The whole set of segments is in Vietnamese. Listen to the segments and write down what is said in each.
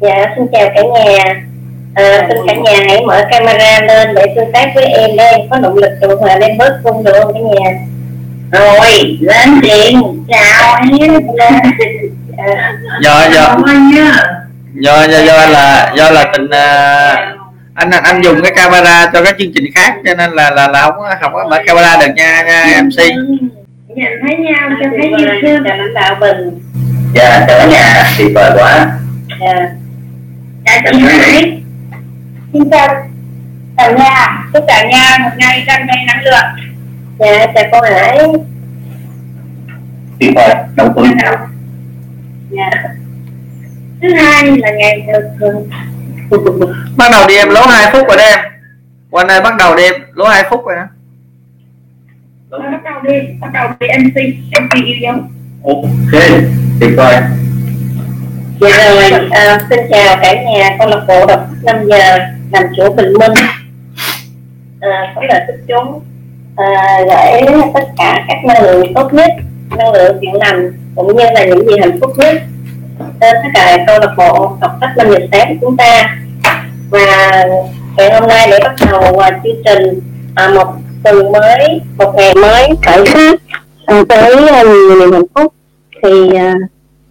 Dạ, xin chào cả nhà. À, xin cả nhà hãy mở camera lên để tương tác với em để em có động lực tụ hòa lên bớt cung được không cả nhà? rồi lên liền. Chào em do do do do do là do là tình à, anh anh dùng cái camera cho các chương trình khác cho nên là là là không có không có mở camera được nha nha mc nhìn thấy nhau cho thấy Chào yêu thương lãnh đạo Bình. dạ chào cả nhà. Tuyệt vời quá. Dạ. Chị Hải Xin chào cả nhà. Chúc cả nhà một ngày tràn đầy năng lượng. Dạ, chào cô Hải. tuyệt vời đầu tuần Dạ. Thứ hai là ngày thường. bắt đầu đi em lố 2 phút rồi đó em qua đây bắt đầu đi em lố 2 phút rồi đó bắt đầu đi bắt đầu đi MC MC yêu dấu ok tuyệt vời Dạ rồi, à, xin chào cả nhà câu lạc bộ đọc 5 giờ làm chủ bình minh. À, Cũng là chúc chúng à, gửi tất cả các năng lượng tốt nhất, năng lượng thiện lành cũng như là những gì hạnh phúc nhất đến tất cả câu lạc bộ đọc sách 5 giờ sáng của chúng ta. Và ngày hôm nay để bắt đầu à, chương trình à, một tuần mới, một ngày mới khởi sắc à, tới nhiều niềm hạnh phúc thì à,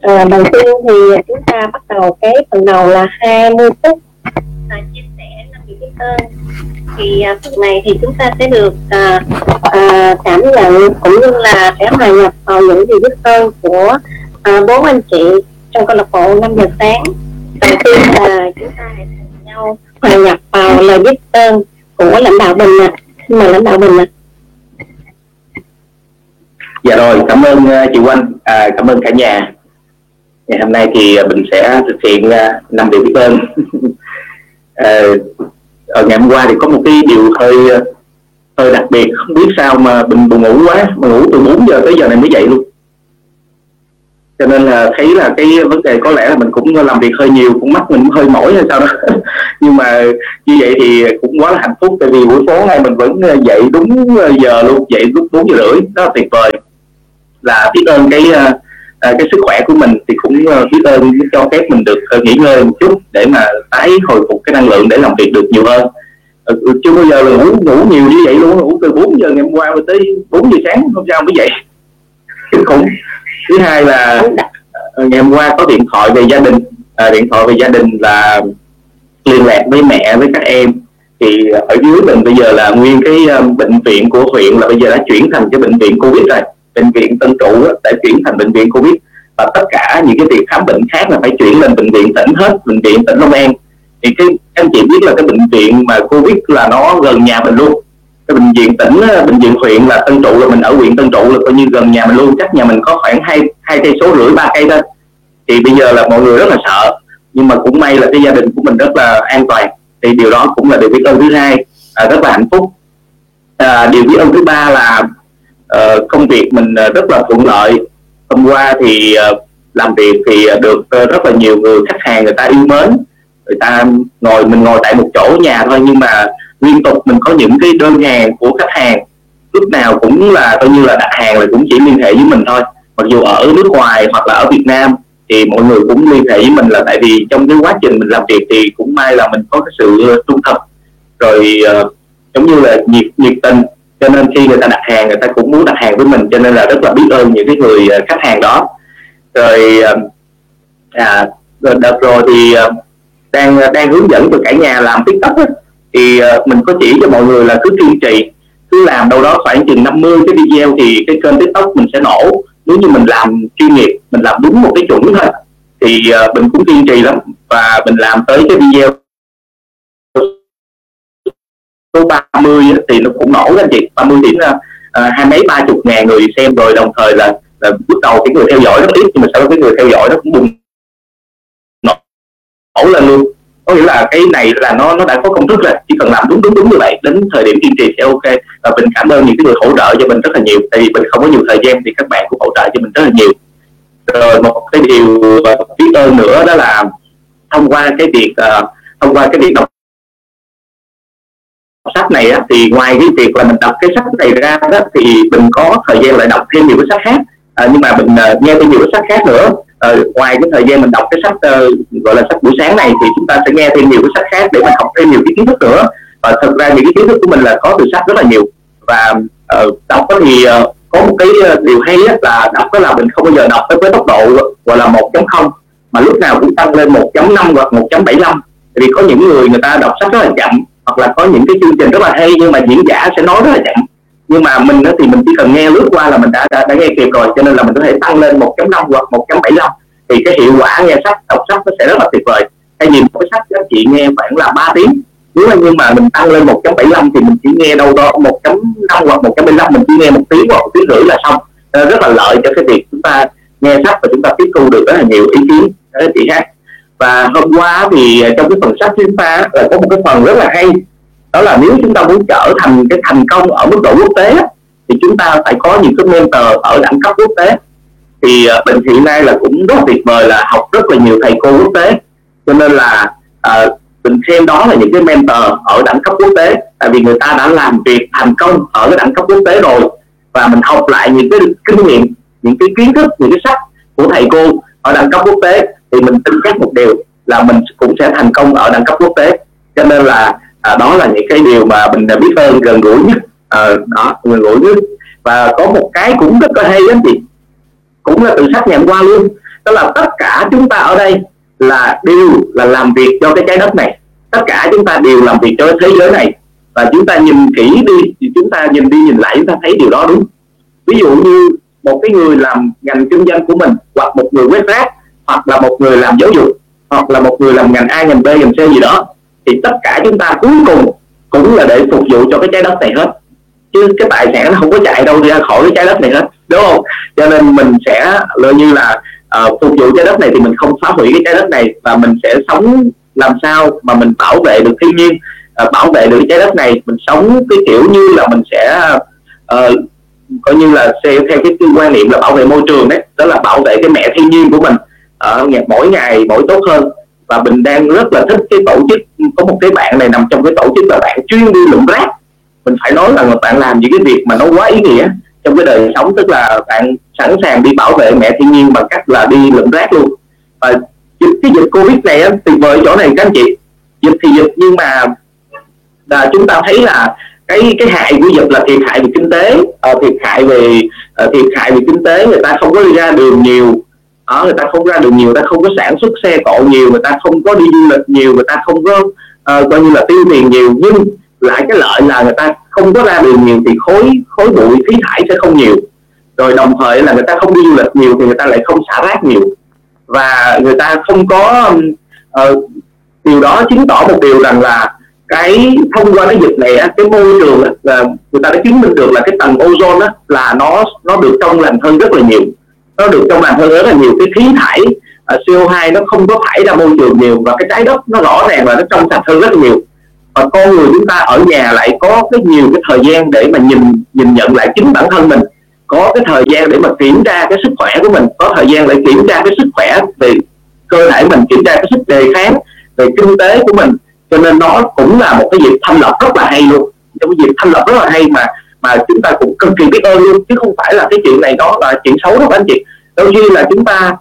À, đầu tiên thì chúng ta bắt đầu cái phần đầu là 20 phút. À, chia sẻ năm điều biết ơn thì à, phần này thì chúng ta sẽ được à, à, cảm nhận cũng như là sẽ hòa nhập vào những điều biết ơn của à, bốn anh chị trong câu lạc bộ 5 giờ sáng. Đầu tiên là chúng ta hãy cùng nhau hòa nhập vào lời biết ơn của lãnh đạo Bình ạ. Xin mời lãnh đạo Bình ạ. Dạ rồi, cảm ơn uh, chị Oanh, à, cảm ơn cả nhà. Ngày hôm nay thì à, mình sẽ thực hiện à, năm điều biết ơn. Ở ờ, ờ, ngày hôm qua thì có một cái điều hơi à, hơi đặc biệt, không biết sao mà mình buồn ngủ quá, mà ngủ từ 4 giờ tới giờ này mới dậy luôn. Cho nên là thấy là cái vấn đề có lẽ là mình cũng làm việc hơi nhiều, cũng mắt mình cũng hơi mỏi hay sao đó. Nhưng mà như vậy thì cũng quá là hạnh phúc tại vì buổi tối này mình vẫn dậy đúng giờ luôn, dậy lúc 4 giờ rưỡi, đó là tuyệt vời là biết ơn cái à, cái sức khỏe của mình thì cũng uh, biết ơn cho phép mình được uh, nghỉ ngơi một chút để mà tái hồi phục cái năng lượng để làm việc được nhiều hơn. Uh, chưa bao giờ là ngủ ngủ nhiều như vậy luôn ngủ từ 4 giờ ngày hôm qua tới 4 giờ sáng hôm sau mới dậy kinh khủng thứ hai là uh, ngày hôm qua có điện thoại về gia đình. Uh, điện thoại về gia đình là liên lạc với mẹ với các em. Thì ở dưới mình bây giờ là nguyên cái uh, bệnh viện của huyện là bây giờ đã chuyển thành cái bệnh viện covid rồi bệnh viện Tân Trụ để đã chuyển thành bệnh viện Covid. Và tất cả những cái việc khám bệnh khác là phải chuyển lên bệnh viện tỉnh hết bệnh viện tỉnh Long An. Thì cái anh chị biết là cái bệnh viện mà Covid là nó gần nhà mình luôn. Cái bệnh viện tỉnh bệnh viện huyện là Tân Trụ là mình ở huyện Tân Trụ là coi như gần nhà mình luôn. Chắc nhà mình có khoảng hai hai cây số rưỡi ba cây thôi. Thì bây giờ là mọi người rất là sợ. Nhưng mà cũng may là cái gia đình của mình rất là an toàn. Thì điều đó cũng là điều biết ơn thứ hai. À, rất là hạnh phúc. À, điều biết ơn thứ ba là uh, công việc mình ờ, rất là thuận lợi. Hôm qua thì uh, làm việc thì được rất là nhiều người khách hàng người ta yêu mến. Người ta ngồi mình ngồi tại một chỗ nhà thôi nhưng mà liên tục mình có những cái đơn hàng của khách hàng. Lúc nào cũng là coi như là đặt hàng là cũng chỉ liên hệ với mình thôi. Mặc dù ở nước ngoài hoặc là ở Việt Nam thì mọi người cũng liên hệ với mình là tại vì trong cái quá trình mình làm việc thì cũng may là mình có cái sự trung thực. Rồi uh, giống như là nhiệt nhiệt tình cho nên khi người ta đặt hàng người ta cũng muốn đặt hàng với mình cho nên là rất là biết ơn những cái người ờ, khách hàng đó. Rồi ờ, à đợt rồi thì ờ, đang đang hướng dẫn cho cả nhà làm tiktok ấy, thì mình có chỉ cho mọi người là cứ kiên trì cứ làm đâu đó khoảng chừng 50 cái video thì cái kênh tiktok mình sẽ nổ. Nếu như mình làm chuyên nghiệp mình làm đúng một cái chuẩn thôi thì uh, mình cũng kiên trì lắm. Và mình làm tới cái video số 30 thì nó cũng nổ anh chị. 30 điểm uh, hai mấy ba chục ngàn người xem rồi đồng thời là, là bước đầu cái người theo dõi rất ít nhưng mà sau đó cái người theo dõi nó cũng bùng nổ, nổ lên luôn. Có nghĩa là cái này là nó nó đã có công thức rồi chỉ cần làm đúng đúng đúng như vậy đến thời điểm kiên trì sẽ ok. Và mình cảm ơn những cái người hỗ trợ cho mình rất là nhiều tại vì mình không có nhiều thời gian thì các bạn cũng hỗ trợ cho mình rất là nhiều. Rồi một cái điều à, biết ơn nữa đó là thông qua cái việc uh, thông qua cái việc đọc sách này á, thì ngoài cái việc là mình đọc cái sách này ra đó, thì mình có thời gian lại đọc thêm nhiều cái sách khác. À, nhưng mà mình uh, nghe thêm nhiều cái sách khác nữa. À, ngoài cái thời gian mình đọc cái sách uh, gọi là sách buổi sáng này thì chúng ta sẽ nghe thêm nhiều cái sách khác để mình học thêm nhiều cái kiến thức nữa. Và thật ra những cái kiến thức của mình là có từ sách rất là nhiều. Và uh, đọc thì uh, có một cái điều hay là đọc đó là mình không bao giờ đọc với tốc độ gọi là 1.0 mà lúc nào cũng tăng lên 1.5 hoặc 1.75 vì có những người người ta đọc sách rất là chậm hoặc là có những cái chương trình rất là hay nhưng mà diễn giả sẽ nói rất là chậm. Nhưng mà mình thì mình chỉ cần nghe lướt qua là mình đã đã, đã nghe kịp rồi cho nên là mình có thể tăng lên 1.5 hoặc 1.75 thì cái hiệu quả nghe sách đọc sách nó sẽ rất là tuyệt vời. Thay vì một cái sách đó chị nghe khoảng là 3 tiếng. Nếu mà nhưng mà mình tăng lên 1.75 thì mình chỉ nghe đâu đó 1.5 hoặc 1.75 mình chỉ nghe một tiếng hoặc một tiếng rưỡi là xong. Rất là lợi cho cái việc chúng ta nghe sách và chúng ta tiếp thu được rất là nhiều ý kiến các chị khác và hôm qua thì à, trong cái phần sách chúng ta là có một cái phần rất là hay. Đó là nếu chúng ta muốn trở thành cái thành công ở mức độ quốc tế thì chúng ta phải có những cái mentor ở đẳng cấp quốc tế. Thì à, bệnh hiện nay là cũng rất tuyệt vời là học rất là nhiều thầy cô quốc tế. Cho nên là à, mình xem đó là những cái mentor ở đẳng cấp quốc tế tại vì người ta đã làm việc thành công ở cái đẳng cấp quốc tế rồi. Và mình học lại những cái kinh nghiệm những cái kiến thức những cái sách của thầy cô ở đẳng cấp quốc tế thì mình tin chắc một điều là mình cũng sẽ thành công ở đẳng cấp quốc tế. Cho nên là à, đó là những cái điều mà mình đã biết ơn gần gũi nhất. À, đó gần gũi nhất. Và có một cái cũng rất là hay đó chị cũng là từ sách nhận qua luôn. Đó là tất cả chúng ta ở đây là đều là làm việc cho cái trái đất này. Tất cả chúng ta đều làm việc cho thế giới này. Và chúng ta nhìn kỹ đi thì chúng ta nhìn đi nhìn lại chúng ta thấy điều đó đúng. Ví dụ như một cái người làm ngành kinh doanh của mình hoặc một người quét rác hoặc là một người làm giáo dục hoặc là một người làm ngành A ngành B ngành C gì đó thì tất cả chúng ta cuối cùng cũng là để phục vụ cho cái trái đất này hết. Chứ cái tài sản nó không có chạy đâu ra khỏi cái trái đất này hết đúng không? Cho nên mình sẽ lợi như là uh, phục vụ trái đất này thì mình không phá hủy cái trái đất này và mình sẽ sống làm sao mà mình bảo vệ được thiên nhiên uh, bảo vệ được cái trái đất này. Mình sống cái kiểu như là mình sẽ ờ, uh, coi như là theo cái quan niệm là bảo vệ môi trường đấy đó là bảo vệ cái mẹ thiên nhiên của mình ở uh, mỗi ngày mỗi tốt hơn. Và mình đang rất là thích cái tổ chức có một cái bạn này nằm trong cái tổ chức là bạn chuyên đi lượm rác. Mình phải nói là bạn làm những cái việc mà nó quá ý nghĩa trong cái đời sống tức là bạn sẵn sàng đi bảo vệ mẹ thiên nhiên bằng cách là đi lượm rác luôn. Và cái dịch covid này á, tuyệt vời chỗ này các anh chị dịch thì dịch nhưng mà là chúng ta thấy là cái cái hại của dịch là thiệt hại về kinh tế. Uh, thiệt hại về uh, thiệt hại về kinh tế người ta không có đi ra đường nhiều đó, người ta không ra đường nhiều người ta không có sản xuất xe cộ nhiều người ta không có đi du lịch nhiều người ta không có uh, coi như là tiêu tiền nhiều. Nhưng lại cái lợi là người ta không có ra đường nhiều thì khối khối bụi khí thải sẽ không nhiều. Rồi đồng thời là người ta không đi du lịch nhiều thì người ta lại không xả rác nhiều. Và người ta không có uh, điều đó chứng tỏ một điều rằng là cái thông qua cái dịch này cái môi trường là người ta đã chứng minh được là cái tầng ozone đó là nó nó được trong lành hơn rất là nhiều nó được trong lành hơn rất là nhiều cái khí thải à, uh, CO2 nó không có thải ra môi trường nhiều và cái trái đất nó rõ ràng là nó trong sạch hơn rất là nhiều. Và con người chúng ta ở nhà lại có cái nhiều cái thời gian để mà nhìn nhìn nhận lại chính bản thân mình. Có cái thời gian để mà kiểm tra cái sức khỏe của mình có thời gian để kiểm tra cái sức khỏe về cơ thể mình kiểm tra cái sức đề kháng về kinh tế của mình. Cho nên nó cũng là một cái dịp thanh lọc rất là hay luôn. Trong cái dịp thanh lọc rất là hay mà mà chúng ta cũng cực kỳ biết ơn luôn chứ không phải là cái chuyện này đó là chuyện xấu đâu anh chị. Đôi khi là chúng ta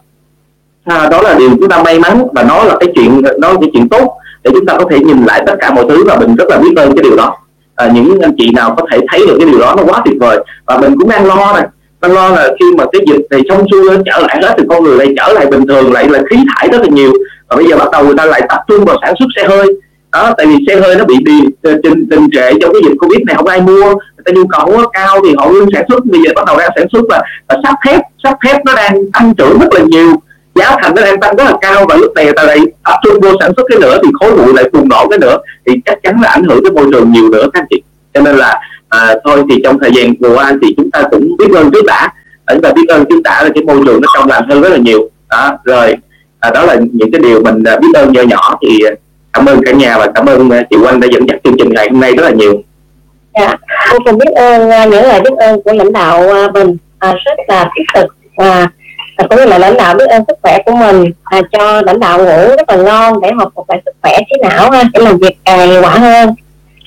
à, đó là điều chúng ta may mắn và nó là cái chuyện nó là cái chuyện tốt để chúng ta có thể nhìn lại tất cả mọi thứ và mình rất là biết ơn cái điều đó. À, những anh chị nào có thể thấy được cái điều đó nó quá tuyệt vời và mình cũng đang lo này. Đang lo là khi mà cái dịch này xong xuôi trở lại hết thì con người lại trở lại bình thường lại là khí thải rất là nhiều. Và bây giờ bắt đầu người ta lại tập trung vào sản xuất xe hơi. Đó tại vì xe hơi nó bị ờ, trình tình trệ trong cái dịch covid này không ai mua ta nhu cầu quá cao thì họ luôn sản xuất. Bây giờ bắt đầu đang sản xuất và, và sắt thép sắt thép nó đang tăng trưởng rất là nhiều. Giá thành nó đang tăng rất là cao và lúc này người ta lại tập trung vô sản xuất cái nữa thì khối bụi lại bùng nổ cái nữa thì chắc chắn là ảnh hưởng tới môi trường nhiều nữa các anh chị. Cho nên là à, thôi thì trong thời gian vừa qua thì chúng ta cũng biết ơn trước đã chúng ta biết ơn trước đã là cái môi trường nó trong lành hơn rất là nhiều. Đó rồi à, đó là những cái điều mình à, biết ơn nhỏ nhỏ thì à, cảm ơn cả nhà và cảm ơn à, chị Quanh đã dẫn dắt chương trình ngày hôm nay rất là nhiều dạ. Tôi cũng biết ơn à, những lời biết ơn của lãnh đạo à, Bình à, rất là thiết thực và à, cũng như là lãnh đạo biết ơn sức khỏe của mình à, cho lãnh đạo ngủ rất là ngon để hồi phục lại sức khỏe trí não ha, để làm việc càng hiệu quả hơn.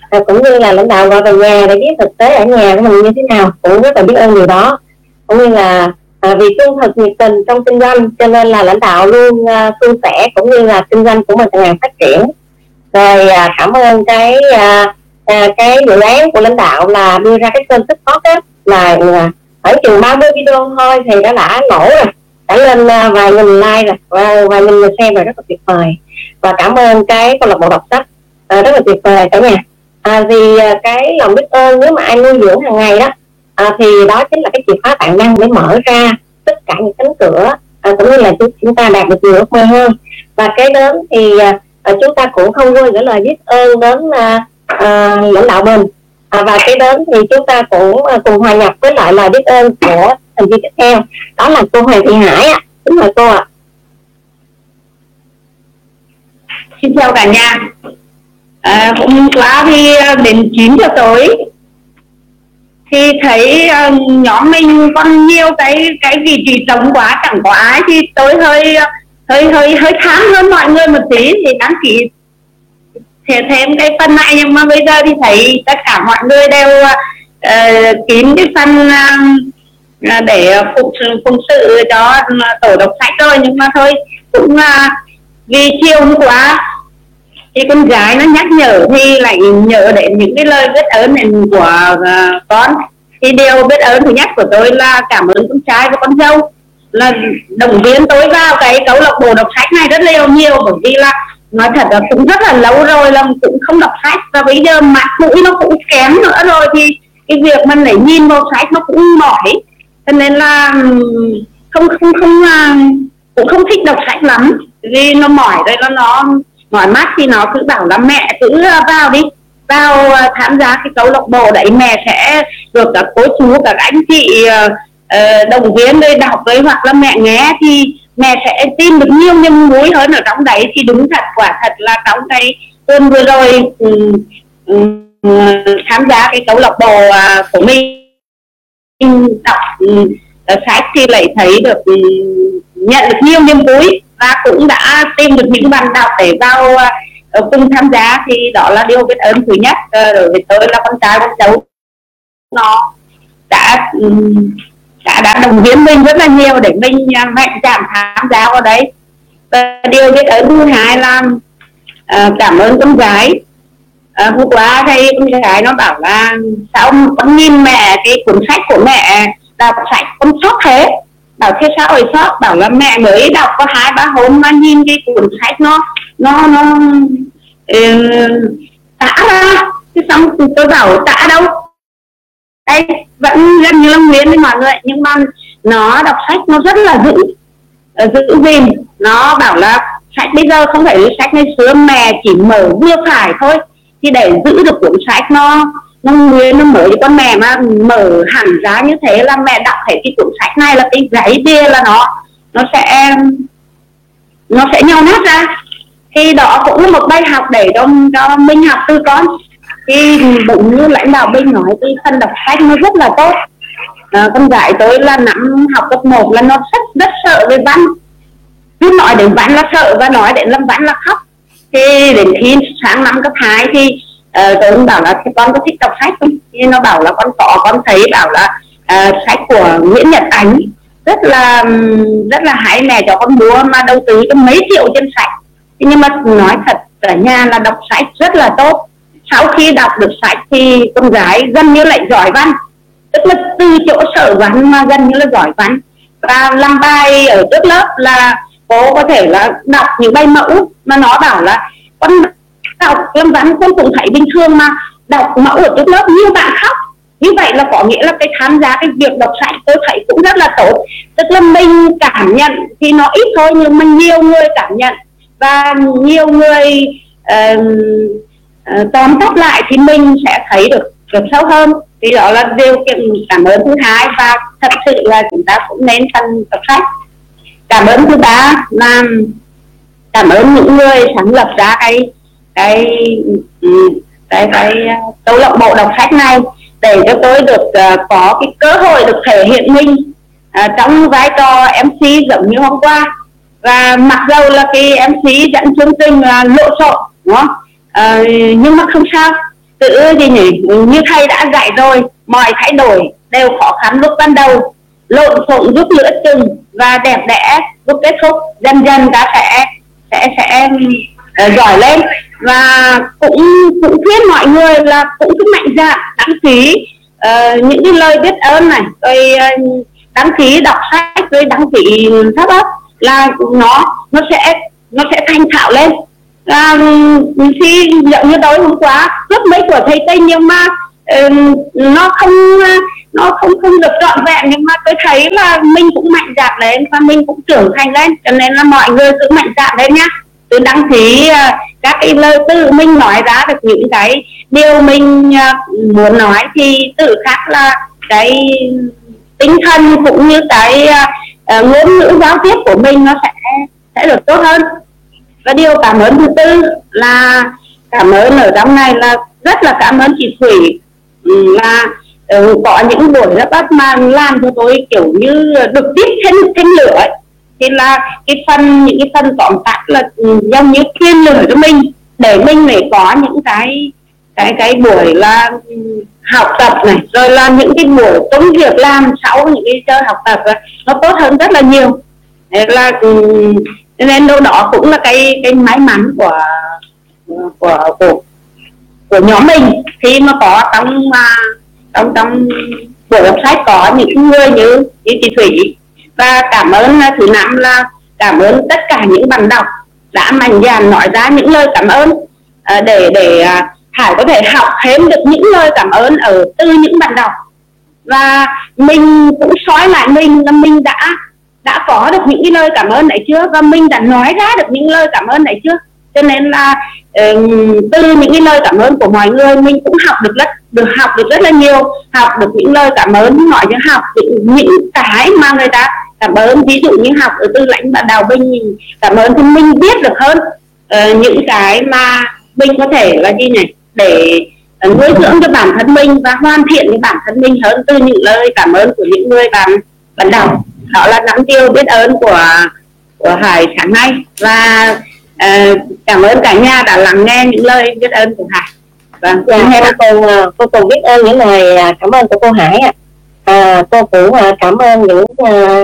À, cũng như là lãnh đạo gọi về nhà để biết thực tế ở nhà của mình như thế nào cũng rất là biết ơn điều đó. Cũng như là à, vì trung thực nhiệt tình trong kinh doanh cho nên là lãnh đạo luôn uh, suôn sẻ cũng như là kinh doanh của mình càng phát triển. Rồi à, cảm ơn cái à, à, cái dự án của lãnh đạo là đưa ra cái kênh tiktok á là ở khoảng chừng 30 video thôi thì đã đã nổ rồi đã lên à, vài nghìn like rồi và vài nghìn người xem rồi rất là tuyệt vời. Và cảm ơn cái câu lạc bộ đọc sách à, rất là tuyệt vời cả nhà. À, vì à, cái lòng biết ơn nếu mà ai nuôi dưỡng hàng ngày đó à, thì đó chính là cái chìa khóa bản năng để mở ra tất cả những cánh cửa à, cũng như là chúng ta đạt được nhiều ước mơ hơn. Và cái đến thì à, chúng ta cũng không quên gửi lời biết ơn đến à, à, lãnh đạo mình. À, và cái đến thì chúng ta cũng à, cùng hòa nhập với lại lời biết ơn của thành viên tiếp theo. Đó là cô Hoàng Thị Hải ạ. Đúng rồi cô ạ. Xin chào cả nhà. À, hôm qua thì đến 9 giờ tối. Thì thấy uh, nhóm mình còn nhiều cái cái vị trí trống quá chẳng có ai thì tôi hơi à, hơi hơi hơi tham hơn mọi người một tí. Thì đăng ký thế thêm cái phần này nhưng mà bây giờ thì thấy tất cả mọi người đều uh, kín cái phần uh, để phục phụng sự cho tổ đọc sách rồi. Nhưng mà thôi cũng uh, vì chiều hôm qua thì con gái nó nhắc nhở thì lại nhớ đến những cái lời biết ơn này của uh, con. Thì điều biết ơn thứ nhất của tôi là cảm ơn con trai và con dâu. Là động viên tôi vào cái câu lạc bộ đọc sách này rất là nhiều bởi vì là nói thật là cũng rất là lâu rồi là cũng không đọc sách. Và bây giờ mặt mũi nó cũng kém nữa rồi thì cái việc mình lại nhìn vào sách nó cũng mỏi. Cho nên là không không không à, cũng không thích đọc sách lắm. Vì nó mỏi rồi nó nó mỏi mắt thì nó cứ bảo là mẹ cứ à, vào đi. Vào à, tham gia cái câu lạc bộ đấy mẹ sẽ được các cô chú các anh chị ờ, ờ, đồng viên đây đọc với hoặc là mẹ nghe thì mẹ sẽ tin được nhiều nhân muối hơn ở trong đấy. Thì đúng thật quả thật là trong cái tuần vừa rồi um, um, tham gia cái câu lạc bộ uh, của mình đọc um, sách thì lại thấy được um, nhận được nhiều niềm vui và cũng đã tìm được những bạn đọc để vào uh, cùng tham gia. Thì đó là điều biết ơn thứ nhất. Uh, đối với tôi là con trai con cháu nó đã um, đã, đã đồng viên mình rất là nhiều để mình à, mạnh cảm tham gia vào đấy. Và điều biết ơn thứ hai là uh, cảm ơn con gái. Ờ, uh, hôm qua thấy con gái nó bảo là sao con nhìn mẹ cái cuốn sách của mẹ đọc sách con sót thế? Bảo thế sao rồi sót? Bảo là mẹ mới đọc có hai ba hôm mà nhìn cái cuốn sách nó nó nó uh, tả ra. Thế xong tôi bảo tả đâu? Đây vẫn gần như là nguyễn với mọi người nhưng mà nó đọc sách nó rất là giữ giữ gìn nó bảo là sách bây giờ không phải sách ngày xưa mẹ chỉ mở vừa phải thôi thì để giữ được cuốn sách nó nó nguyên nó mở cho con mẹ mà mở hẳn giá như thế là mẹ đọc thấy cái cuốn sách này là cái giấy bia là nó nó sẽ nó sẽ nhau nát ra. Thì đó cũng là một bài học để cho, cho minh học từ con cái bụng như lãnh đạo bên nói cái phân đọc sách nó rất là tốt. À, con gái tôi là năm học cấp 1 là nó rất rất sợ về văn. Cứ nói đến văn là sợ và nói đến lâm văn là khóc. Thì đến khi sáng năm cấp 2 thì uh, tôi bảo là con có thích đọc sách không? Thì nó bảo là con có con thấy bảo là uh, sách của Nguyễn Nhật Ánh rất là rất là hay mẹ cho con mua mà đầu tư cho mấy triệu trên sách. Nhưng mà nói thật ở nhà là đọc sách rất là tốt sau khi đọc được sách thì con gái gần như lại giỏi văn. Tức là từ chỗ sở văn mà gần như là giỏi văn. Và làm bài ở trước lớp là cô có thể là đọc những bài mẫu mà nó bảo là con đọc làm văn con cũng thấy bình thường mà đọc mẫu ở trước lớp như bạn khóc. Như vậy là có nghĩa là cái tham gia cái việc đọc sách tôi thấy cũng rất là tốt. Tức là mình cảm nhận thì nó ít thôi nhưng mà nhiều người cảm nhận. Và nhiều người uh, uh, tóm tắt lại thì mình sẽ thấy được được sâu hơn. Thì đó là điều kiện cảm ơn thứ hai và thật sự là chúng ta cũng nên phân tập sách. Cảm ơn thứ ba là cảm ơn những người sáng lập ra cái cái ừ, cái cái à, câu lạc bộ đọc sách này để cho tôi được uh, có cái cơ hội được thể hiện mình uh, trong vai trò MC giống như hôm qua. Và mặc dầu là cái MC dẫn chương trình là lộ sộn đúng không? À, nhưng mà không sao. Tự gì nhỉ như thầy đã dạy rồi mọi thay đổi đều khó khăn lúc ban đầu. Lộn xộn giúp lửa chừng và đẹp đẽ lúc kết thúc. Dần dần ta sẽ sẽ sẽ uh, giỏi lên. Và cũng cũng khuyên mọi người là cũng cứ mạnh dạn đăng ký uh, những cái lời biết ơn này rồi uh, đăng ký đọc sách rồi đăng ký pháp ấp là nó nó sẽ nó sẽ thanh thạo lên à, khi giống như tối hôm qua cướp mấy của thầy tây nhưng mà uh, nó không nó không không được trọn vẹn nhưng mà tôi thấy là mình cũng mạnh dạn lên và mình cũng trưởng thành lên cho nên là mọi người cứ mạnh dạn lên nhá. Tôi đăng ký uh, các cái lời tự mình nói ra được những cái điều mình uh, muốn nói thì tự khắc là cái tinh thần cũng như cái uh, ngôn ngữ giao tiếp của mình nó sẽ sẽ được tốt hơn và điều cảm ơn thứ tư là cảm ơn ở trong này là rất là cảm ơn chị thủy là ừ, có những buổi rất bắt mà làm cho tôi kiểu như được tiếp thêm thêm lửa ấy. thì là cái phần những cái phần tóm tắt là ừ, giống như chuyên lửa cho mình để mình để có những cái cái cái buổi là ừ, học tập này rồi là những cái buổi công việc làm sau những cái giờ học tập nó tốt hơn rất là nhiều Đấy là ừ, nên đâu đó cũng là cái cái may mắn của của của của nhóm mình. Khi mà có trong à, trong trong buổi đọc sách có những người như như chị thủy. Và cảm ơn à, thứ năm là cảm ơn tất cả những bạn đọc đã mạnh dạn nói ra những lời cảm ơn à, để để Hải có thể học thêm được những lời cảm ơn ở từ những bạn đọc. Và mình cũng soi lại mình là mình đã đã có được những cái lời cảm ơn này chưa? Và mình đã nói ra được những lời cảm ơn này chưa? Cho nên là từ những cái lời cảm ơn của mọi người mình cũng học được rất được học được rất là nhiều học được những lời cảm ơn nói cho học những, những cái mà người ta cảm ơn. Ví dụ như học ở tư lãnh bạn đào binh cảm ơn thì mình biết được hơn uh, những cái mà mình có thể là gì này để uh, nuôi dưỡng cho bản thân mình và hoàn thiện cái bản thân mình hơn từ những lời cảm ơn của những người bạn bạn đọc đó là năm điều biết ơn của của hải sáng nay. Và uh, cảm ơn cả nhà đã lắng nghe những lời biết ơn của hải. Vâng dạ, cô cùng cô cùng biết ơn những lời à, cảm ơn của cô hải ạ. À, cô cũng cảm ơn những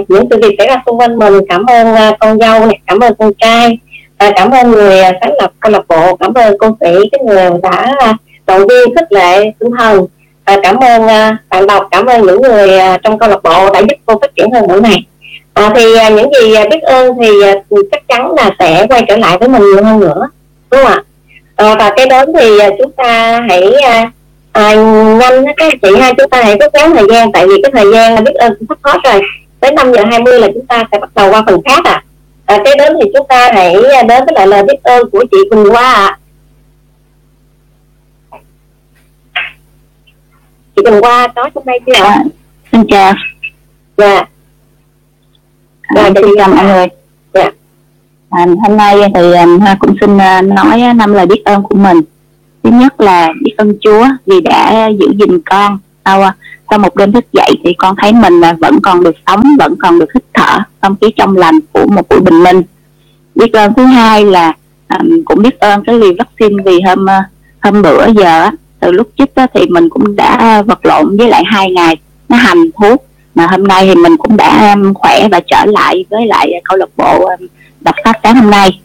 những sự việc xảy ra xung quanh mình. Cảm ơn con dâu này cảm ơn con trai. À, cảm ơn người sáng lập câu lạc bộ. Cảm ơn cô sĩ cái người đã động viên khích lệ tinh thần à, cảm ơn à, bạn đọc cảm ơn những người à, trong câu lạc bộ đã giúp cô phát triển hơn mỗi ngày à, thì à, những gì à, biết ơn thì à, chắc chắn là sẽ quay trở lại với mình nhiều hơn nữa đúng không ạ? À, và cái đến thì à, chúng ta hãy à, à, nhanh các chị hai chúng ta hãy rút ngắn thời gian tại vì cái thời gian là biết ơn cũng sắp hết rồi. Tới 5 giờ 20 là chúng ta sẽ bắt đầu qua phần khác à, à cái đến thì chúng ta hãy đến với lại lời biết ơn của chị Quỳnh Hoa ạ. à. Chị Quỳnh Hoa có trong đây chưa ạ? À, xin chào. Dạ. Rồi, xin chào mọi người. Dạ. À, hôm nay thì um, Hoa cũng xin uh, nói năm lời biết ơn của mình. Thứ nhất là biết ơn Chúa vì đã giữ gìn con. Sau, sau một đêm thức dậy thì con thấy mình là vẫn còn được sống, vẫn còn được hít thở, không khí trong lành của một buổi bình minh. Biết ơn thứ hai là um, cũng biết ơn cái liều vaccine vì hôm hôm bữa giờ từ lúc chích đó thì mình cũng đã vật lộn với lại hai ngày nó hành thuốc. Mà hôm nay thì mình cũng đã um, khỏe và trở lại với lại câu lạc bộ um, đọc sách sáng hôm nay.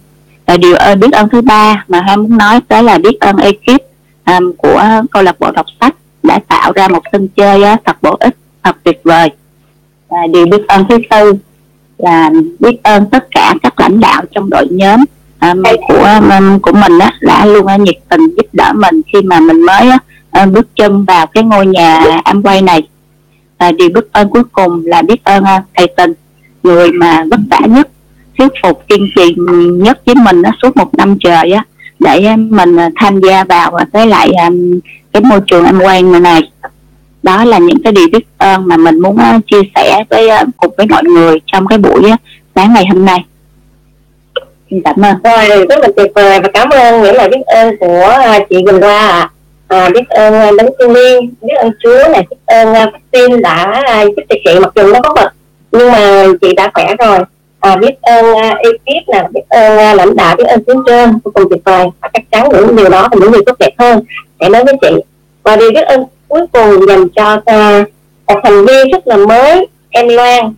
Và điều ơn biết ơn thứ ba mà em muốn nói tới là biết ơn ekip um, của câu lạc bộ đọc sách đã tạo ra một sân chơi uh, thật bổ ích thật tuyệt vời. Và điều biết ơn thứ tư là biết ơn tất cả các lãnh đạo trong đội nhóm um, của um, của mình á đã luôn uh, nhiệt tình giúp đỡ mình khi mà mình mới uh, bước chân vào cái ngôi nhà Amway này. Và điều biết ơn cuối cùng là biết ơn uh, thầy tình người mà vất vả nhất thuyết phục kiên trì nhất với mình uh, suốt một năm trời á để ờ, mình uh, tham gia vào tới lại um, cái môi trường Amway này đó là những cái điều biết ơn mà mình muốn uh, chia sẻ với uh, cùng với mọi người trong cái buổi uh, sáng ngày hôm nay xin cảm ơn. Rồi rất là tuyệt vời và cảm ơn những lời biết ơn của à, chị Quỳnh Hoa ạ. À. biết ơn à, đấng thiên liên biết ơn Chúa này biết ơn à, vaccine đã giúp cho chị mặc dù nó có mệt nhưng mà chị đã khỏe rồi. À, biết ơn ekip nè biết ơn lãnh đạo biết ơn tuyến trên vô cùng tuyệt vời. Và chắc chắn những điều đó thì những điều tốt đẹp hơn. Để nói với chị và điều biết ơn cuối cùng dành cho một thành viên rất là mới em Loan.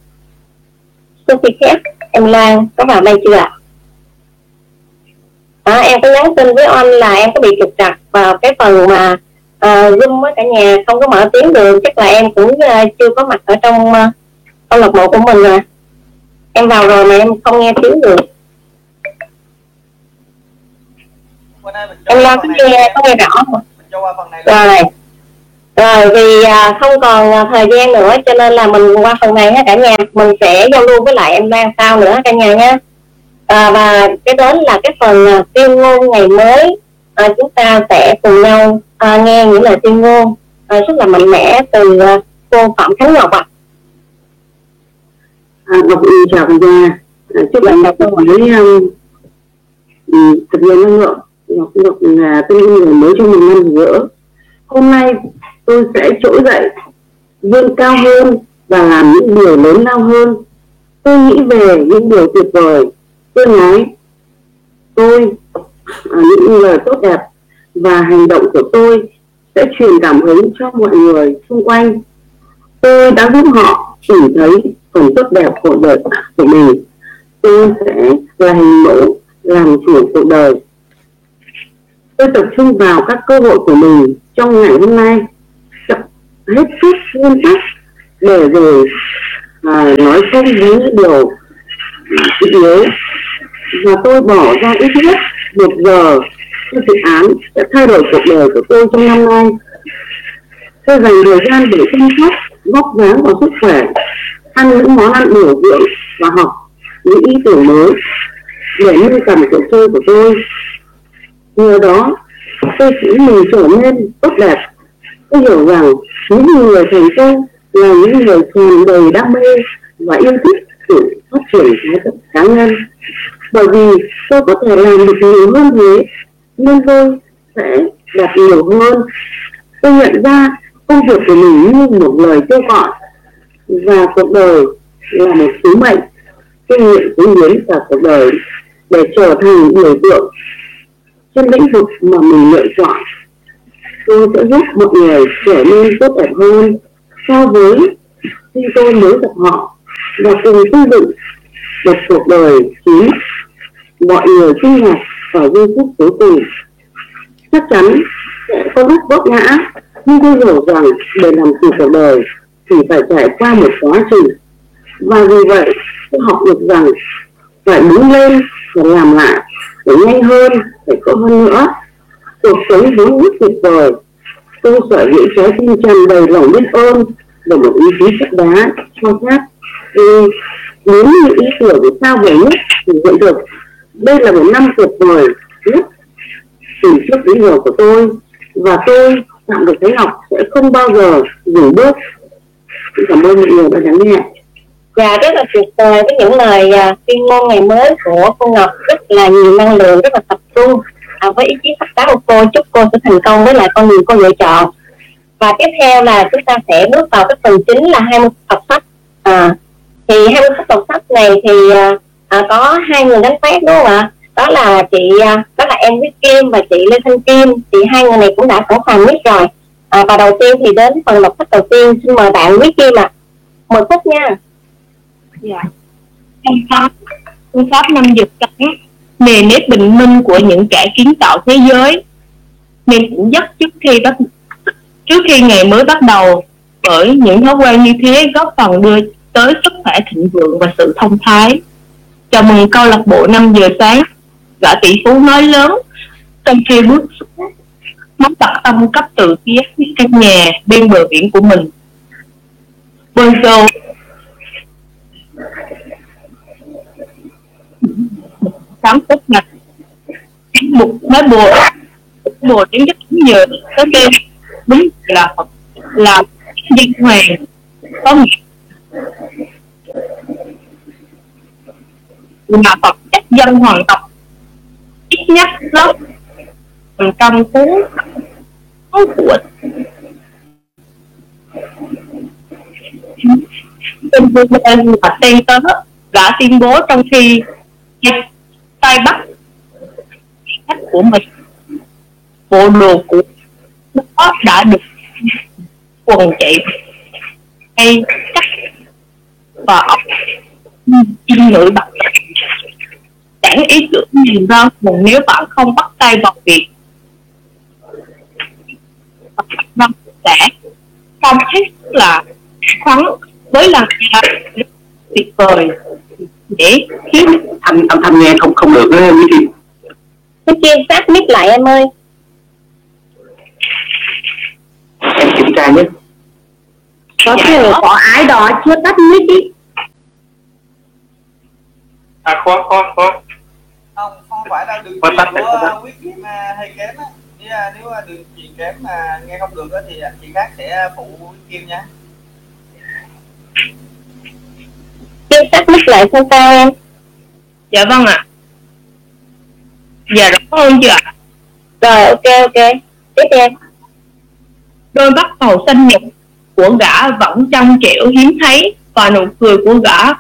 Sophie Khép em Loan có vào đây chưa ạ? À, em có nhắn tin với anh là em có bị trục trặc vào cái phần mà à, zoom với cả nhà không có mở tiếng được chắc là em cũng uh, chưa có mặt ở trong uh, câu lạc bộ của mình rồi em vào rồi mà em không nghe tiếng được. Em lo cái nghe có nghe rõ không rồi. Rồi vì à, không còn thời gian nữa cho nên là mình qua phần này ha cả nhà. Mình sẽ giao lưu với lại em Lan sau nữa cả nhà nhé à, và cái đó là cái phần à, tuyên ngôn ngày mới à, chúng ta sẽ cùng nhau à, nghe những lời tuyên ngôn à, rất là mạnh mẽ từ à, cô Phạm Khánh Ngọc ạ. À. à, Ngọc chào cả nhà. À, chúc bạn đọc câu hỏi um, thật nhiều năng lượng. Ngọc Ngọc là tôi ngôn người mới cho mình năm gỡ. Hôm nay tôi sẽ trỗi dậy vươn cao hơn và làm những điều lớn lao hơn. Tôi nghĩ về những điều tuyệt vời tôi nói tôi những lời tốt đẹp và hành động của tôi sẽ truyền cảm hứng cho mọi người xung quanh. Tôi đã giúp họ tìm thấy phần tốt đẹp của đời của mình. Tôi sẽ là hình mẫu làm chủ cuộc đời. Tôi tập trung vào các cơ hội của mình trong ngày hôm nay hết sức nguyên tắc để rồi à, nói không với những điều à, yếu và tôi bỏ ra ít nhất một giờ cho dự án sẽ thay đổi cuộc đời của tôi trong năm nay. Tôi dành thời gian để chăm sóc vóc dáng và sức khỏe, ăn những món ăn bổ dưỡng và học những ý tưởng mới để nâng tầm cuộc chơi của tôi. Nhờ đó, tôi chỉ mình trở nên tốt đẹp. Tôi hiểu rằng những người thành công là những người tràn đầy đam mê và yêu thích sự phát triển cá nhân bởi vì tôi có thể làm được nhiều hơn thế, nên tôi sẽ đạt nhiều hơn. Tôi nhận ra công việc của mình như một lời kêu gọi, và cuộc đời là một sứ mệnh, kinh nghiệm cống hiến cả cuộc đời để trở thành biểu tượng trên lĩnh vực mà mình lựa chọn. Tôi sẽ giúp mọi người trở nên tốt đẹp hơn so với khi tôi mới gặp họ và cùng xây dựng một cuộc đời chín, mọi người kinh ngạc và vui phúc cuối cùng. Chắc chắn sẽ có lúc vấp ngã nhưng tôi hiểu rằng để làm chủ cuộc đời thì phải trải qua một quá trình. Và vì vậy tôi học được rằng phải đứng lên và làm lại để nhanh hơn để tốt hơn nữa. Cuộc sống vốn rất tuyệt vời. Tôi sở hữu trái tim tràn đầy lòng biết ơn và một ý chí sắt đá cho khác ừ, nếu những ý tưởng sao về nhất thì hiện thực đây là một năm tuyệt vời nhất từ trước đến giờ của tôi. Và tôi tạm được thấy ngọc sẽ không bao giờ dừng bước. Cảm ơn mọi người đã lắng nghe. Và rất là tuyệt vời với những lời uh, tuyên ngôn ngày mới của cô Ngọc. Rất là nhiều năng lượng rất là tập trung à, với ý chí sắp đáo của cô. Chúc cô sẽ thành công với lại con đường cô lựa chọn. Và tiếp theo là chúng ta sẽ bước vào cái phần chính là hai mươi tập sách à, thì hai phút đọc sách này thì à, à, có hai người đánh phát đúng không ạ? Đó là chị à, đó là em Viết Kim và chị Lê Thanh Kim. Thì hai người này cũng đã sẵn sàng viết rồi. À, và đầu tiên thì đến phần đọc sách đầu tiên. Xin mời bạn Viết Kim ạ. À. mời sách nha. Dạ. Phương pháp phương pháp năm dược cảnh nề nếp bình minh của những kẻ kiến tạo thế giới. Nên cũng rất trước khi bắt trước khi ngày mới bắt đầu. Bởi những thói quen như thế góp phần đưa tới sức khỏe thịnh vượng và sự thông thái. Chào mừng câu lạc bộ 5 giờ sáng. Gã tỷ phú nói lớn. Trong khi bước xuống móc đặt tâm cấp từ phía căn nhà bên bờ biển của mình. Bonjour. sáng tốt ngạch một nói bùa bùa đến giấc giờ, tới đây đúng là là dân hoàng. Có nghĩa là Phật chất dân hoàng tộc ít nhất lớp phần trăm cuốn của tên là tên tớ đã tuyên bố trong khi tay bắt khách của mình bộ đồ của nó đã được quần chạy hay cắt ngôn ngữ bạc Chẳng ý tưởng nhìn ra nguồn nếu bạn không bắt tay vào việc Văn sẽ không hết là khoắn với lần tuyệt vời. Để khiến thanh âm thanh nghe không không được Mỹ Thi cái chia sát mic lại em ơi. Em kiểm tra nhé. Có thể có ai đó chưa tắt mic đi à khoan khoan khoan. Không không phải là đường truyền tắt của tắt. quyết kiếm à, hay kém á. Nếu, à, nếu à, đường truyền kém mà nghe không được á thì chị khác sẽ phụ kim nha chia sát mic lại sao sao em? Dạ vâng ạ. Dạ rõ hơn chưa ạ? Rồi ok ok. Tiếp em. Đôi mắt màu xanh nhật của gã vẫn trong trẻo hiếm thấy và nụ cười của gã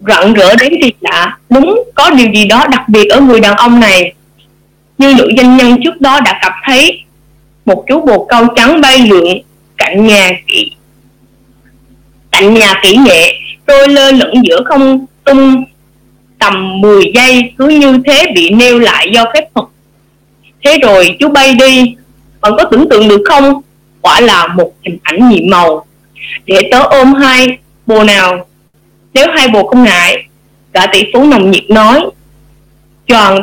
rạng rỡ đến kỳ lạ. Đúng, có điều gì đó đặc biệt ở người đàn ông này. Như nữ doanh nhân trước đó đã cảm thấy một chú bồ câu trắng bay lượn cạnh nhà kỹ cạnh nhà kỹ nhẹ, tôi lơ lửng giữa không tung tầm 10 giây cứ như thế bị nêu lại do phép thuật thế rồi chú bay đi bạn có tưởng tượng được không quả là một hình ảnh nhiệm màu để tớ ôm hai bồ nào nếu hai bồ không ngại gã tỷ phú nồng nhiệt nói tròn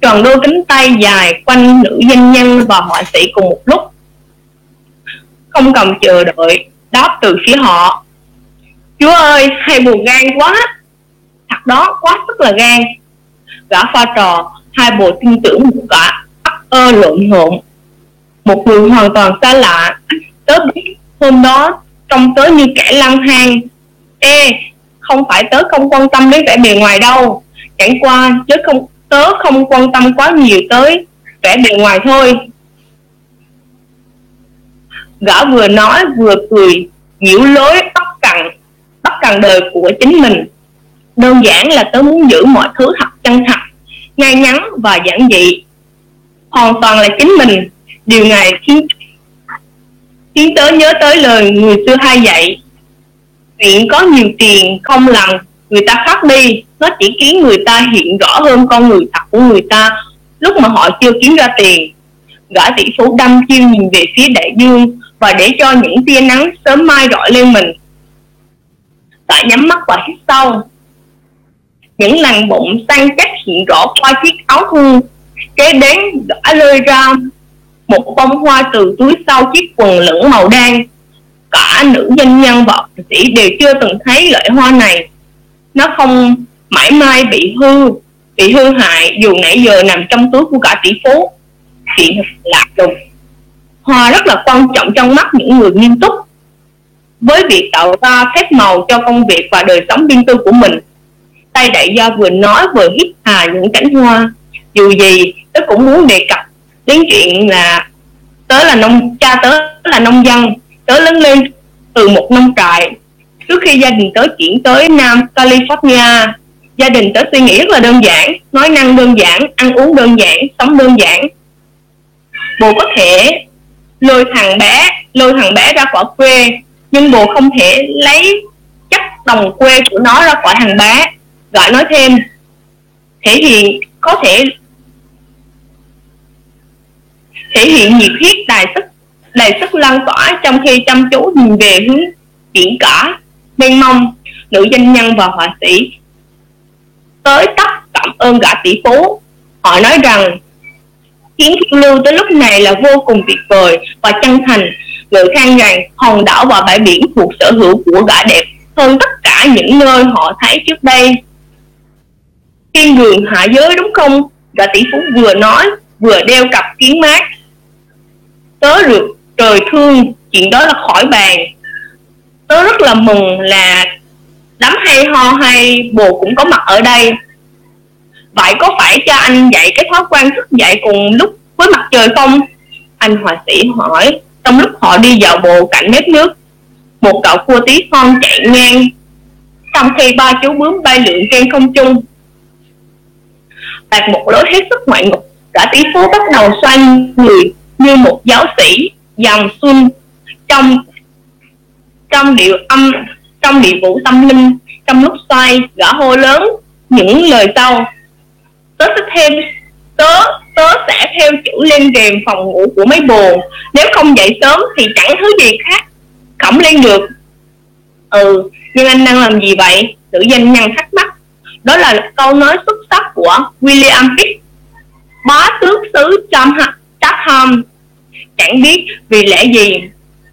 tròn đôi cánh tay dài quanh nữ doanh nhân và họa sĩ cùng một lúc. Không cần chờ đợi, đáp từ phía họ, chúa ơi, hai bồ gan quá, thật đó, quá sức là gan. Gã pha trò, hai bồ tin tưởng một gã ấp ơ lộn xộn. Một người hoàn toàn xa lạ, tớ biết hôm đó trông tớ như kẻ lăng thang. Ê không phải tớ không quan tâm đến vẻ bề ngoài đâu. Chẳng qua, tớ không tớ không quan tâm quá nhiều tới vẻ bề ngoài thôi. Gã vừa nói, vừa cười, nhiễu lối bắt cằn bắt cằn đời của chính mình. Đơn giản là tớ muốn giữ mọi thứ thật, chân thật, ngay ngắn và giản dị. Hoàn toàn là chính mình. Điều này khiến khiến tớ nhớ tới lời người xưa hay dạy chuyện có nhiều tiền, không làm người ta khác đi. Nó chỉ khiến người ta hiện rõ hơn con người thật của người ta. Lúc mà họ chưa kiếm ra tiền, gã tỷ phú đâm chiêu nhìn về phía đại dương và để cho những tia nắng sớm mai rọi lên mình. Tại nhắm mắt và hít sâu. Những làn bụng săn chắc hiện rõ qua chiếc áo thun. Kế đến đã lơi ra một bông hoa từ túi sau chiếc quần lửng màu đen cả nữ doanh nhân và học sĩ đều chưa từng thấy loại hoa này. Nó không mãi mai bị hư bị hư hại. Dù nãy giờ nằm trong túi của cả tỷ phú chuyện lạ lùng hoa rất là quan trọng trong mắt những người nghiêm túc. Với việc tạo ra phép màu cho công việc và đời sống riêng tư của mình, tay đại gia vừa nói vừa hít hà những cánh hoa. Dù gì, tớ cũng muốn đề cập đến chuyện là tớ là nông, cha tớ là nông dân tớ lớn lên từ một nông trại. Trước khi gia đình tớ chuyển tới nam california, gia đình tớ suy nghĩ rất là đơn giản, nói năng đơn giản, ăn uống đơn giản, sống đơn giản. Bồ có thể lôi thằng bé, lôi thằng bé ra khỏi quê, nhưng bồ không thể lấy chất đồng quê của nó ra khỏi thằng bé. Gọi nói thêm, thể hiện, có thể thể hiện nhiệt huyết, tài sức đầy sức lan tỏa trong khi chăm chú nhìn về hướng biển cả mênh mông, nữ doanh nhân và họa sĩ. Tới tấp cảm ơn gã tỷ phú, họ nói rằng chuyến phiêu lưu tới lúc này là vô cùng tuyệt vời và chân thành. Người khen rằng hòn đảo và bãi biển thuộc sở hữu của gã đẹp hơn tất cả những nơi họ thấy trước đây. Thiên đường hạ giới đúng không? Gã tỷ phú vừa nói, vừa đeo cặp kiến mát. Tớ được trời thương, chuyện đó là khỏi bàn. Tớ rất là mừng là đám hay ho hay bồ cũng có mặt ở đây. Vậy có phải cho anh dạy cái thói quen thức dậy cùng lúc với mặt trời không? Anh họa sĩ hỏi, trong lúc họ đi dạo bộ cạnh mép nước, một cậu cua tí con chạy ngang, trong khi ba chú bướm bay lượn trên không trung. Đạt một lối hết sức ngoại ngục cả tỷ phú bắt đầu xoay người như một giáo sĩ dòng xuân trong trong điệu âm, trong điệu vũ tâm linh, trong lúc xoay gã hô lớn những lời sau. Tớ sẽ thêm, tớ tớ sẽ theo chữ lên rèm phòng ngủ của mấy bồ. Nếu không dậy sớm thì chẳng thứ gì khác, khổng lên được. Ừ nhưng anh đang làm gì vậy? Nữ danh nhân thắc mắc. Đó là câu nói xuất sắc của William Pitt. Bá tước xứ Chatham chẳng biết vì lẽ gì.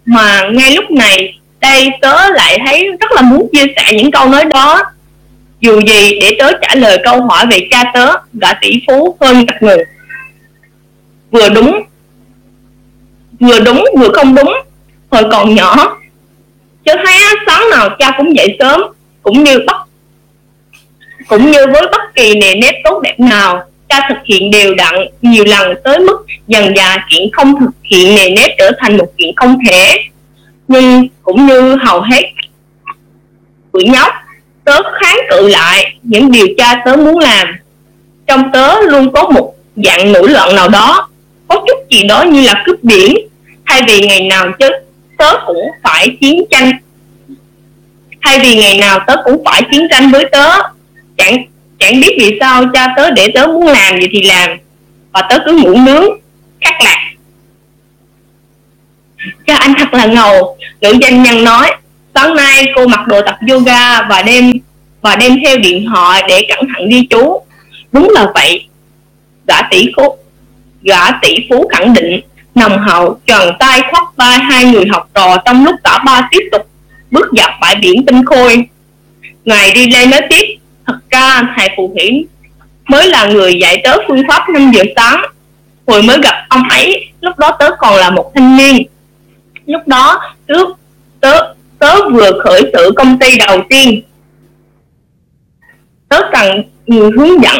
Mà ngay lúc này, đây tớ lại thấy rất là muốn chia sẻ những câu nói đó. Dù gì, để tớ trả lời câu hỏi về cha tớ, gã tỷ phú hơn gặp người. Vừa đúng vừa đúng, vừa không đúng, hồi còn nhỏ. Chứ thấy sáng nào cha cũng dậy sớm, cũng như bất, cũng như với bất kỳ nề nếp tốt đẹp nào cha thực hiện đều đặn nhiều lần tới mức dần dà chuyện không thực hiện nề nếp trở thành một chuyện không thể. Nhưng cũng như hầu hết tụi nhóc, tớ kháng cự lại những điều cha tớ muốn làm. Trong tớ luôn có một dạng nổi loạn nào đó, có chút gì đó như là cướp biển, thay vì ngày nào chứ tớ cũng phải chiến tranh. Thay vì ngày nào tớ cũng phải chiến tranh với tớ, chẳng chẳng biết vì sao cha tớ để tớ muốn làm gì thì làm, và tớ cứ ngủ nướng khắc lạc. Cha anh thật là ngầu, nữ doanh nhân nói, sáng nay cô mặc đồ tập yoga và đem và đem theo điện thoại để cẩn thận ghi chú. Đúng là vậy. Gã tỷ phú, gã tỷ phú khẳng định, nồng hậu, tròn tay khoác vai hai người học trò trong lúc cả ba tiếp tục bước dọc bãi biển tinh khôi. Ngài đi lên nói tiếp thật ra, thầy phù thủy mới là người dạy tớ phương pháp 5 giờ sáng. Hồi mới gặp ông ấy, lúc đó tớ còn là một thanh niên. Lúc đó, tớ tớ tớ vừa khởi sự công ty đầu tiên. Tớ cần người hướng dẫn,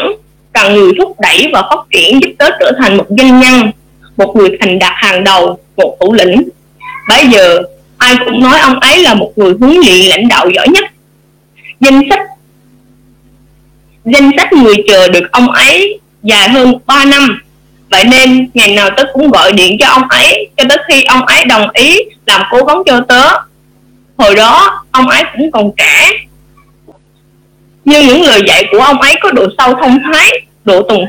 cần người thúc đẩy và phát triển giúp tớ trở thành một doanh nhân, một người thành đạt hàng đầu, một thủ lĩnh. Bây giờ, ai cũng nói ông ấy là một người huấn luyện lãnh đạo giỏi nhất. Danh sách danh sách người chờ được ông ấy dài hơn 3 năm. Vậy nên, ngày nào tớ cũng gọi điện cho ông ấy, cho tới khi ông ấy đồng ý làm cố vấn cho tớ. Hồi đó, ông ấy cũng còn trẻ. Nhưng những lời dạy của ông ấy có độ sâu thông thái, độ tuần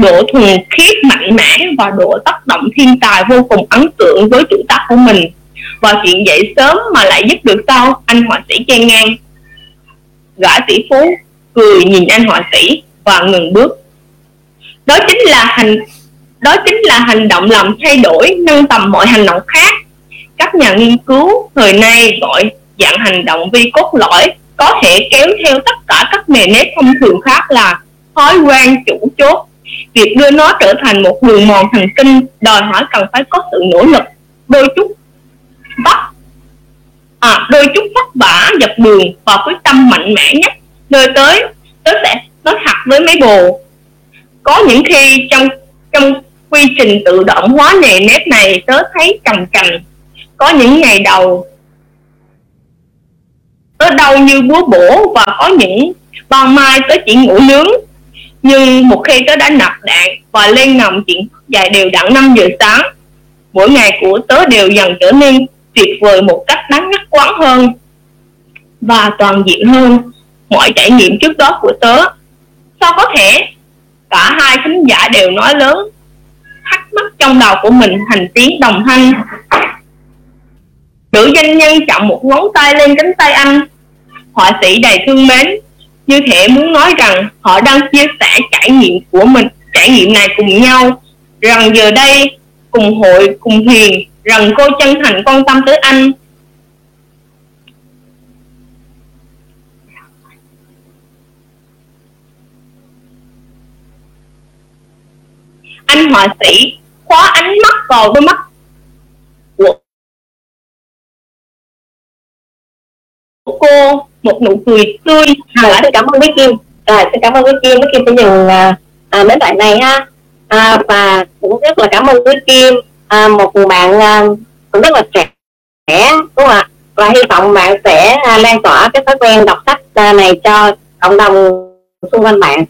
độ thuần khiết mạnh mẽ và độ tác động thiên tài vô cùng ấn tượng với chủ tác của mình. Và chuyện dậy sớm mà lại giúp được tao anh họa sĩ chen ngang. Gã tỷ phú cười nhìn anh họa sĩ và ngừng bước. Đó chính là hành đó chính là hành động làm thay đổi nâng tầm mọi hành động khác. Các nhà nghiên cứu thời nay gọi dạng hành động vi cốt lõi có thể kéo theo tất cả các nề nếp thông thường khác là thói quen chủ chốt. Việc đưa nó trở thành một đường mòn thần kinh đòi hỏi cần phải có sự nỗ lực đôi chút bắt à, đôi chút vất vả dập đường và quyết tâm mạnh mẽ nhất nơi tới, tớ sẽ nói thật với mấy bồ. Có những khi trong trong quy trình tự động hóa nề nếp này, tớ thấy cằn trầm có những ngày đầu, tớ đau như búa bổ và có những ban mai tớ chỉ ngủ nướng. Nhưng một khi tớ đã nạp đạn và lên nằm chuyện dài đều đặn 5 giờ sáng, mỗi ngày của tớ đều dần trở nên tuyệt vời một cách đáng ngắt quán hơn và toàn diện hơn mọi trải nghiệm trước đó của tớ. Sao có thể? Cả hai khán giả đều nói lớn. Thắc mắc trong đầu của mình thành tiếng đồng thanh. Nữ doanh nhân chậm một ngón tay lên cánh tay anh. Họa sĩ đầy thương mến, như thể muốn nói rằng họ đang chia sẻ trải nghiệm của mình, trải nghiệm này cùng nhau. Rằng giờ đây, cùng hội, cùng hiền rằng cô chân thành quan tâm tới anh. Anh họa sĩ khóa ánh mắt vào đôi mắt của cô một nụ cười tươi. À, xin cảm ơn quý kim rồi xin cảm ơn quý kim quý kim sẽ dừng à, à, đến đoạn này ha. À, và cũng rất là cảm ơn quý kim à, một bạn à, cũng rất là trẻ đúng không ạ? Và hy vọng bạn sẽ à, lan tỏa cái thói quen đọc sách à, này cho cộng đồng xung quanh bạn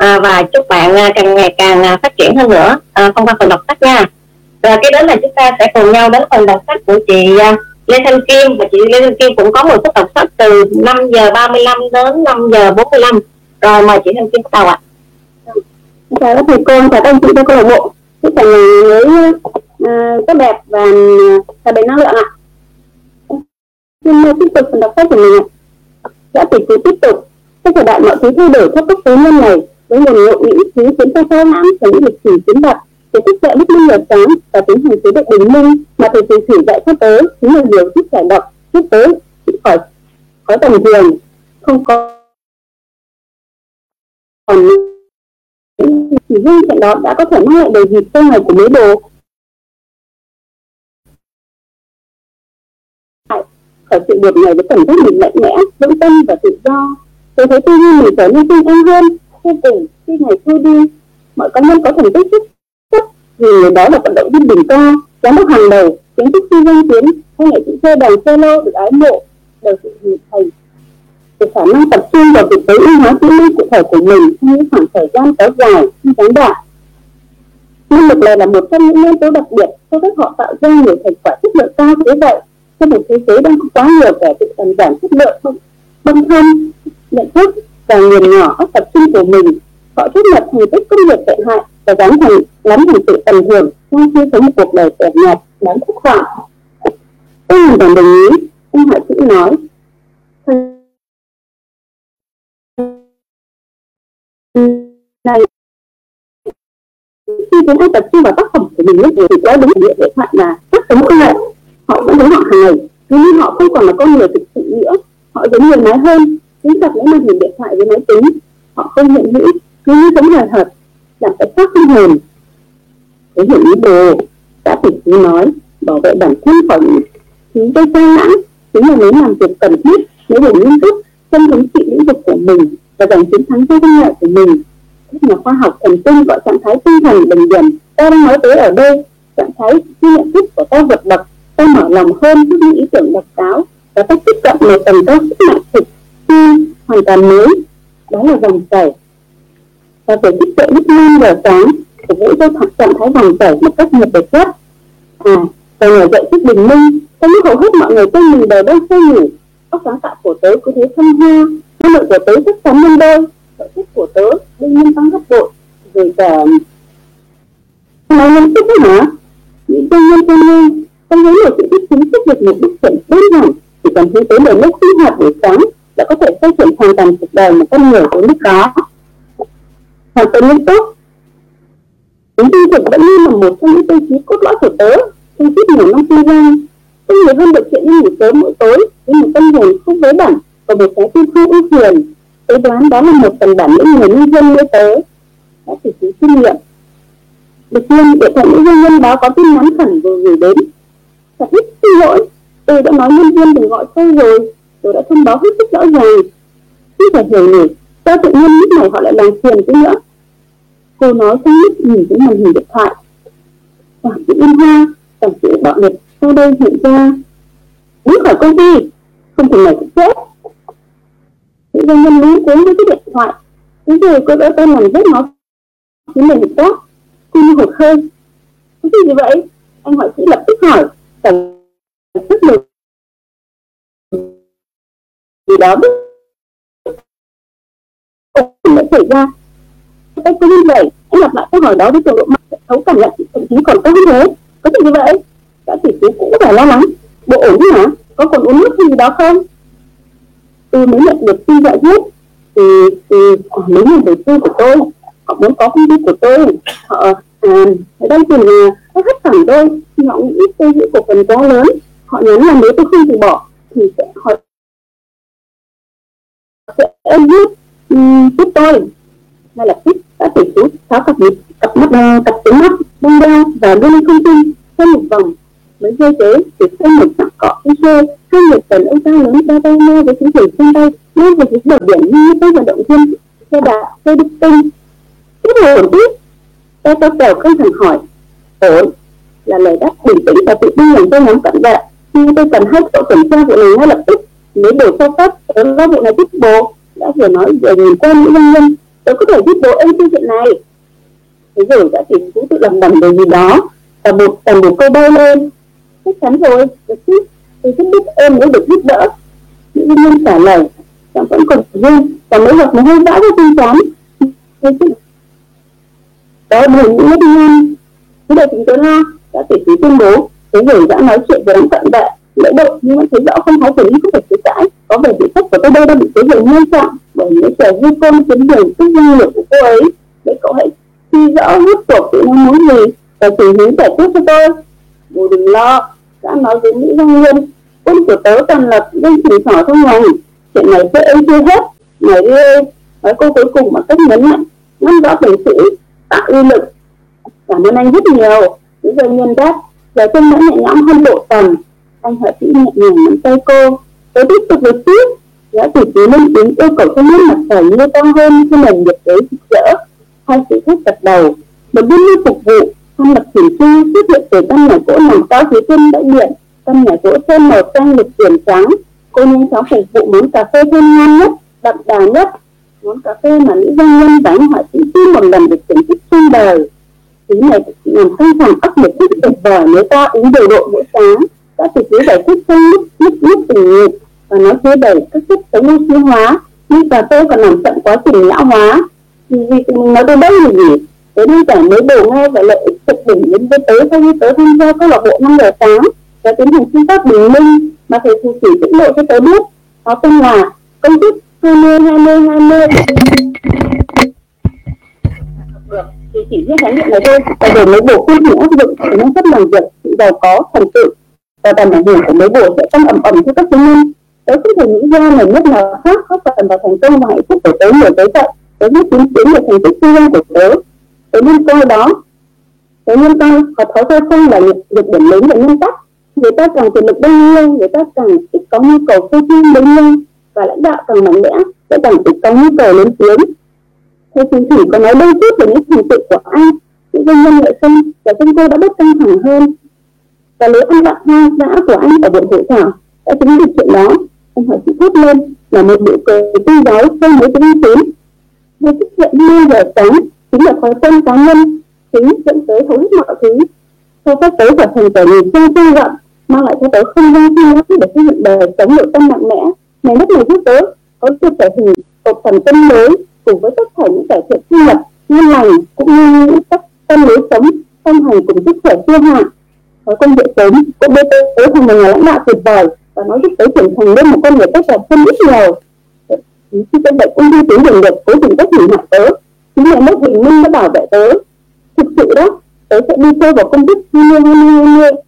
à, và chúc bạn à, càng ngày càng à, phát triển hơn nữa à, thông qua phần đọc sách nha. Rồi cái đến là chúng ta sẽ cùng nhau đến phần đọc sách của chị à, Lê Thanh Kim. Và chị Lê Thanh Kim cũng có một phút đọc sách từ 5 giờ 35 đến 5 giờ 45 rồi mời chị Thanh Kim bắt đầu ạ. Chào các thầy cô chào các anh chị trong câu lạc bộ. Chúc cả nhà mới uh, tốt đẹp và và đầy năng lượng ạ. Xin tiếp tục phần đọc sách của mình ạ. Đã tỷ phú tiếp tục. Trong thời đại mọi thứ thay đổi theo các phú nhân này với nguồn ngộ những thứ khiến ta sao lãng và những lịch sử chiến vật để thức dậy đức minh nhật sáng và tiến hành chế độ bình minh mà thầy từ thủy dạy cho tới chính là điều giúp giải độc giúp tới chỉ khỏi khỏi tầm thường, không có còn chỉ riêng chuyện đó đã có thể mang lại đời dịp tương ngày của mấy đồ. Khỏi sự buộc này với cảm giác mình mạnh mẽ, vững tâm và tự do. Tôi thấy tư duy mình trở nên tinh anh hơn vô cùng khi ngày trôi đi, mọi cá nhân có thành tích xuất sắc vì người đó là vận động viên đỉnh cao giám đốc hàng đầu kiến thức sư danh tiến hay nghệ sĩ chơi đàn solo được ái mộ, đều sự hình thành. Về khả năng tập trung vào việc tối ưu hóa kỹ năng cụ thể của mình trong những khoảng thời gian kéo dài khi gián đoạn. Năng lực này là một trong những nhân tố đặc biệt cho phép họ tạo ra nhiều thành quả chất lượng cao thế vậy. Trong một thế giới đang có quá nhiều kẻ tự tầm giảm chất lượng băng thân, nhận thức và nghiền nhỏ các tập trung của mình họ thiết lập thành tích công việc tệ hại và dám thành lắm thành sự tầm thường trong khi sống một cuộc đời tẻ nhạt, đáng khúc khoảng tôi hoàn toàn đồng ý, ông hạ sĩ nói. Này, khi chúng ta tập trung vào tác phẩm của mình thì có đúng địa để thoại là các tấm công nghệ họ vẫn thấy họ hàng ngày, nhưng họ không còn là con người thực sự nữa. Họ giống người máy hơn chính tập lấy màn hình điện thoại với máy tính. Họ không hiện hữu cứ như sống hời hợt làm cái xác không hồn thể hiện ý đồ đã tỉnh phú nói, bảo vệ bản thân khỏi những thứ gây sai lãng chính là nếu làm việc cần thiết nếu đủ nghiêm túc trong thống trị lĩnh vực của mình và giành chiến thắng cho công nghệ của mình. Các nhà khoa học thần kinh gọi trạng thái tinh thần bình điểm ta đang nói tới ở đây, trạng thái khi nhận thức của ta vượt bậc, ta mở lòng hơn trước những ý tưởng độc đáo và ta tiếp cận một tầm cao sức mạnh thực thi hoàn toàn mới. Đó là dòng chảy. Và tổ chức trợ đức năm giờ sáng của vũ cho thật trạng thái dòng chảy một cách nhiệt độ nhất. À và ngồi dậy trước bình minh, trong lúc hầu hết mọi người quanh mình đều đang say ngủ các sáng tạo của tớ cứ thế thăng hoa. Năng lượng của tớ chắc chắn nhân đôi. Sở thích của tớ đương nhiên tăng gấp bội. Rồi cả nói nhân thích hả? Những công nhân cho nên trong với một sự thích chính thức được một bức chuẩn đơn giản, chỉ cần hướng tới lời lúc sinh hoạt buổi sáng đã có thể xây dựng hoàn toàn cuộc đời một con người đến lúc đó. Hoàn toàn nghiêm túc. Tính tiêu chuẩn vẫn luôn là một trong những tiêu chí cốt lõi của tớ. Trong suốt nhiều năm kinh doanh tôi nhiều hơn được chuyện đi ngủ sớm mỗi tối. Với một tâm hồn không vớ bẩn và một trái tim không ưu phiền tôi đoán đó là một phần bản lĩnh người nhân dân mới tớ đã chỉ số kinh nghiệm. Được nhiên điện thoại những nhân nhân báo có tin nhắn khẩn vừa gửi đến. Thật hết xin lỗi. Tôi đã nói nhân viên đừng gọi tôi rồi tôi đã thông báo hết sức rõ ràng. Không phải hiểu nổi sao tự nhiên lúc này họ lại làm phiền tôi nữa. Cô nói không lúc nhìn cái màn hình điện thoại. Quản chữ yên hoa quản sự bạo liệt sau đây hiện ra. Bước khỏi công ty không thể nào chết những doanh nhân lúng cuốn với cái điện thoại. Thế rồi cô đỡ tay làm rất nó khiến mình hợp tác cô như hụt hơi. Cái gì vậy? Anh họa sĩ lập tức hỏi. Cảnh rất lực gì đó biết đã xảy ra. Cách cứ như vậy hãy lặp lại câu hỏi đó với cường độ mạnh thấu cảm nhận thậm chí còn cao hơn thế. Có chuyện như vậy. Các tỷ phú cũng phải lo lắng. Bộ ổn hả? Có còn uống nước gì đó không? Tôi mới nhận được tin giải quyết thì thì à, mấy nhà đầu tư của tôi. Họ muốn có công ty của tôi. Họ à, đang tìm thì là nó hết tôi thì họ nghĩ tôi giữ cổ phần quá lớn họ nhắn là nếu tôi không từ bỏ thì sẽ họ sẽ giúp giúp tôi. Ngay lập tức đã thầy chú tháo cặp cặp mắt ờ, cặp kính mắt bông đeo và đưa lên không trung, thêm một vòng. Mới rơi tế thì thêm một sắc cọ cái xe hai người cần ông ta lớn ba tay nghe với chính phủ trên tay nghe về những bờ biển như các vận động viên xe đạp xe đức tinh. Tiếp ổn tiếp tôi có kèo không thẳng hỏi. Ổn là lời đáp bình tĩnh và tự tin làm tôi nắm cận vệ. Nhưng tôi cần hết tổ kiểm tra vụ này ngay lập tức, nếu đủ sâu cấp đó là vụ này tiếp bộ đã vừa nói vừa nhìn qua những nhân nhân tớ có thể giúp bố em câu chuyện này thế rồi đã tìm cũng tự làm đầm điều gì đó, và một tầm một câu bay lên. Chắc chắn rồi, được chứ? Tôi rất biết ơn mới được giúp đỡ. Những nhân nhân trả lời chẳng vẫn còn riêng và mấy vật mà hơi vã với tin chán đó là những mất nhân. Thế là chúng tôi lo, đã tỷ phí tuyên bố. Thế rồi đã nói chuyện với đám cận vệ lễ độ nhưng mà thấy rõ không thái xử lý không thể chối cãi. Có vẻ bị thất của tôi đây đã bị phế rồi nghiêm trọng. Bởi những kẻ vu công kiếm đường tức năng lực của cô ấy. Để cậu hãy suy rõ rút cuộc tự nó muốn gì và chỉ hướng giải quyết cho tôi. Bù đừng lo đã nói với mỹ văn nguyên quân của tớ toàn lập dân chỉ sỏ trong lòng. Chuyện này sẽ ấy chưa hết. Này đi ơi. Nói cô cuối cùng bằng cách nhấn mạnh ngăn rõ tình sự tạo uy lực. Cảm ơn anh rất nhiều. Những doanh nhân đáp, giờ chân đã nhẹ nhõm hơn bộ tầm anh họ sĩ nhẹ nhàng nắm tay cô. Tôi tiếp tục với tiếp. Gã tỷ chú lên tiếng yêu cầu cho nước mặt trời như con hơn khi nền nhiệt đới rực rỡ. Hai sĩ khách gật đầu. Một biên lưu phục vụ thăm lập chỉnh chu xuất hiện từ căn nhà gỗ nằm cao phía trên bãi biển căn nhà gỗ sơn màu xanh được chuyển trắng cô nhanh chóng phục vụ món cà phê thơm ngon nhất, đậm đà nhất. Món cà phê mà nữ doanh nhân và anh họa sĩ chưa một lần được thưởng thức trên đời. Thứ này làm căng thẳng áp lực rất tuyệt vời nếu ta uống đều độ mỗi sáng đã từ chối giải thích trong lúc lúc lúc tình nguyện và nó chứa đầy các chất chống oxy hóa. Nhưng cà phê còn làm chậm quá trình lão hóa. Thì vì mình nói tới đây là gì? Thế nên cả mới đồ nghe và lợi ích thực đỉnh đến với tới sau khi tới tham gia câu lạc bộ năm giờ sáng. Và tiến hành công tác bình minh. Mà thầy phù thủy tiết lộ cho tớ biết, có tên là công thức 20 20 20 được, thì chỉ riêng khái niệm này thôi. Và để mới bổ sung những áp dụng thì năng suất làm việc. Sự giàu có, thành tựu và tầm ảnh hưởng của mấy bộ sẽ tăng ẩm ẩm theo các chứng nhân. Tớ không thể nghĩ ra mà nhất nào khác góp phần vào thành công và hạnh phúc của tớ nhiều tới vậy tớ biết chứng kiến được thành tích kinh nhân của tớ. Tớ nên coi đó tớ nên coi có thói quen không là được điểm lớn và nguyên tắc. Người ta càng quyền lực bao nhiêu, người ta càng ít có nhu cầu phô trương bấy nhiêu, và lãnh đạo càng mạnh mẽ, sẽ càng ít có nhu cầu lớn tiếng. Thầy chính thủy có nói đôi chút về những thành tựu của anh, những doanh nhân lợi sinh và chúng tôi đã bớt căng thẳng hơn và lối ăn vặt hoang dã của anh ở buổi hội thảo đã chứng được chuyện đó, anh hỏi chị thốt lên là một nụ cười tư giáo không mấy tính tín việc xuất hiện như giờ sáng, chính là thói quen cá nhân, chính dẫn tới hầu hết mọi thứ. Sau các tới trở thành kẻ nhìn trong tương rộng mang lại cho tớ không gian suy nghĩ để xây dựng đời sống nội tâm mạnh mẽ. Nền đất này giúp tớ có được trở hình một phần tâm mới cùng với tất cả những cải thiện sinh nhập ngon lành, cũng như những cách tâm lối sống, song hành cùng sức khỏe siêu hạn thói quen dậy sớm cũng đưa tôi thành một nhà lãnh đạo tuyệt vời và nó giúp tới trưởng thành lên một con người tốt đẹp hơn rất nhiều. Khi tôi vậy công ty tuyến đường được, cố tình cách hủy hoại tớ. Chính là mất bình minh đã bảo vệ tớ. Thực sự đó, tớ sẽ đi sâu vào công thức hai mươi hai mươi hai mươi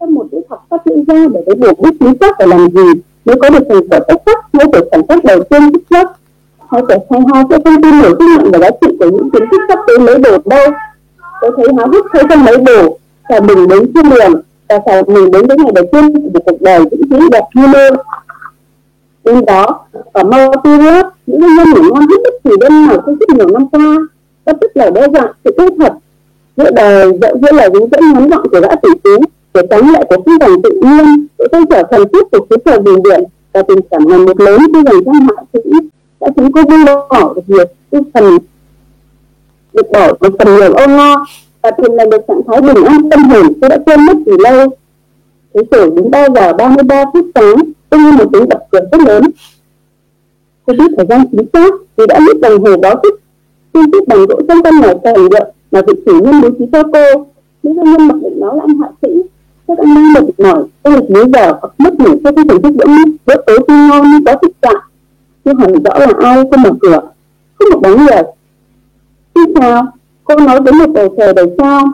trong một cái học phát diễn ra để tớ buộc biết chính xác phải làm gì nếu có được thành quả tốt sắc mới được sản xuất đầu tiên xuất sắc họ sẽ hay ho sẽ không tin nổi sức mạnh và giá trị của những kiến thức sắp tới mới đổ đâu. Tôi thấy háo hức thấy trong mấy đổ và mình đến thiên đường, và phải mình đến với ngày đầu tiên của cuộc đời vĩnh viễn đẹp như mơ bên đó và mau tư lớp những nhân nhân ngủ ngon hết bất kỳ đêm nào trong rất nhiều năm qua bất tức là đe dọa sự kết thật giữa đời dẫu giữa lời hướng dẫn ngắn gọn của gã tỷ phú để tránh lại của phi vòng tự nhiên, để tôi trở thần thiết của khí trời bình điện và tình cảm ngày một lớn khi dành cho hạ sĩ đã chúng cô buông bỏ được việc phần được bỏ một phần nhiều ôn lo và thiền là được trạng thái bình an tâm hồn tôi đã quên mất từ lâu. Thế rồi đến ba giờ? Ba mươi ba phút sáng, tôi nghe một tiếng đập cửa rất lớn. Tôi biết thời gian chính xác, vì đã biết đồng hồ báo thức, tin tức bằng gỗ trong căn nhà sàn rượu mà vị chủ nhân bố trí cho cô. Nếu doanh nhân mặc định nó là anh hạ sĩ. Các anh đang mệt mỏi, tôi lịch mấy giờ, hoặc mất ngủ cho cái thưởng thức bữa bữa tối tươi ngon như có thực trạng. Nhưng hẳn rõ là ai không mở cửa, không một bóng người. Xin chào cô nói với một bầu trời đầy sao.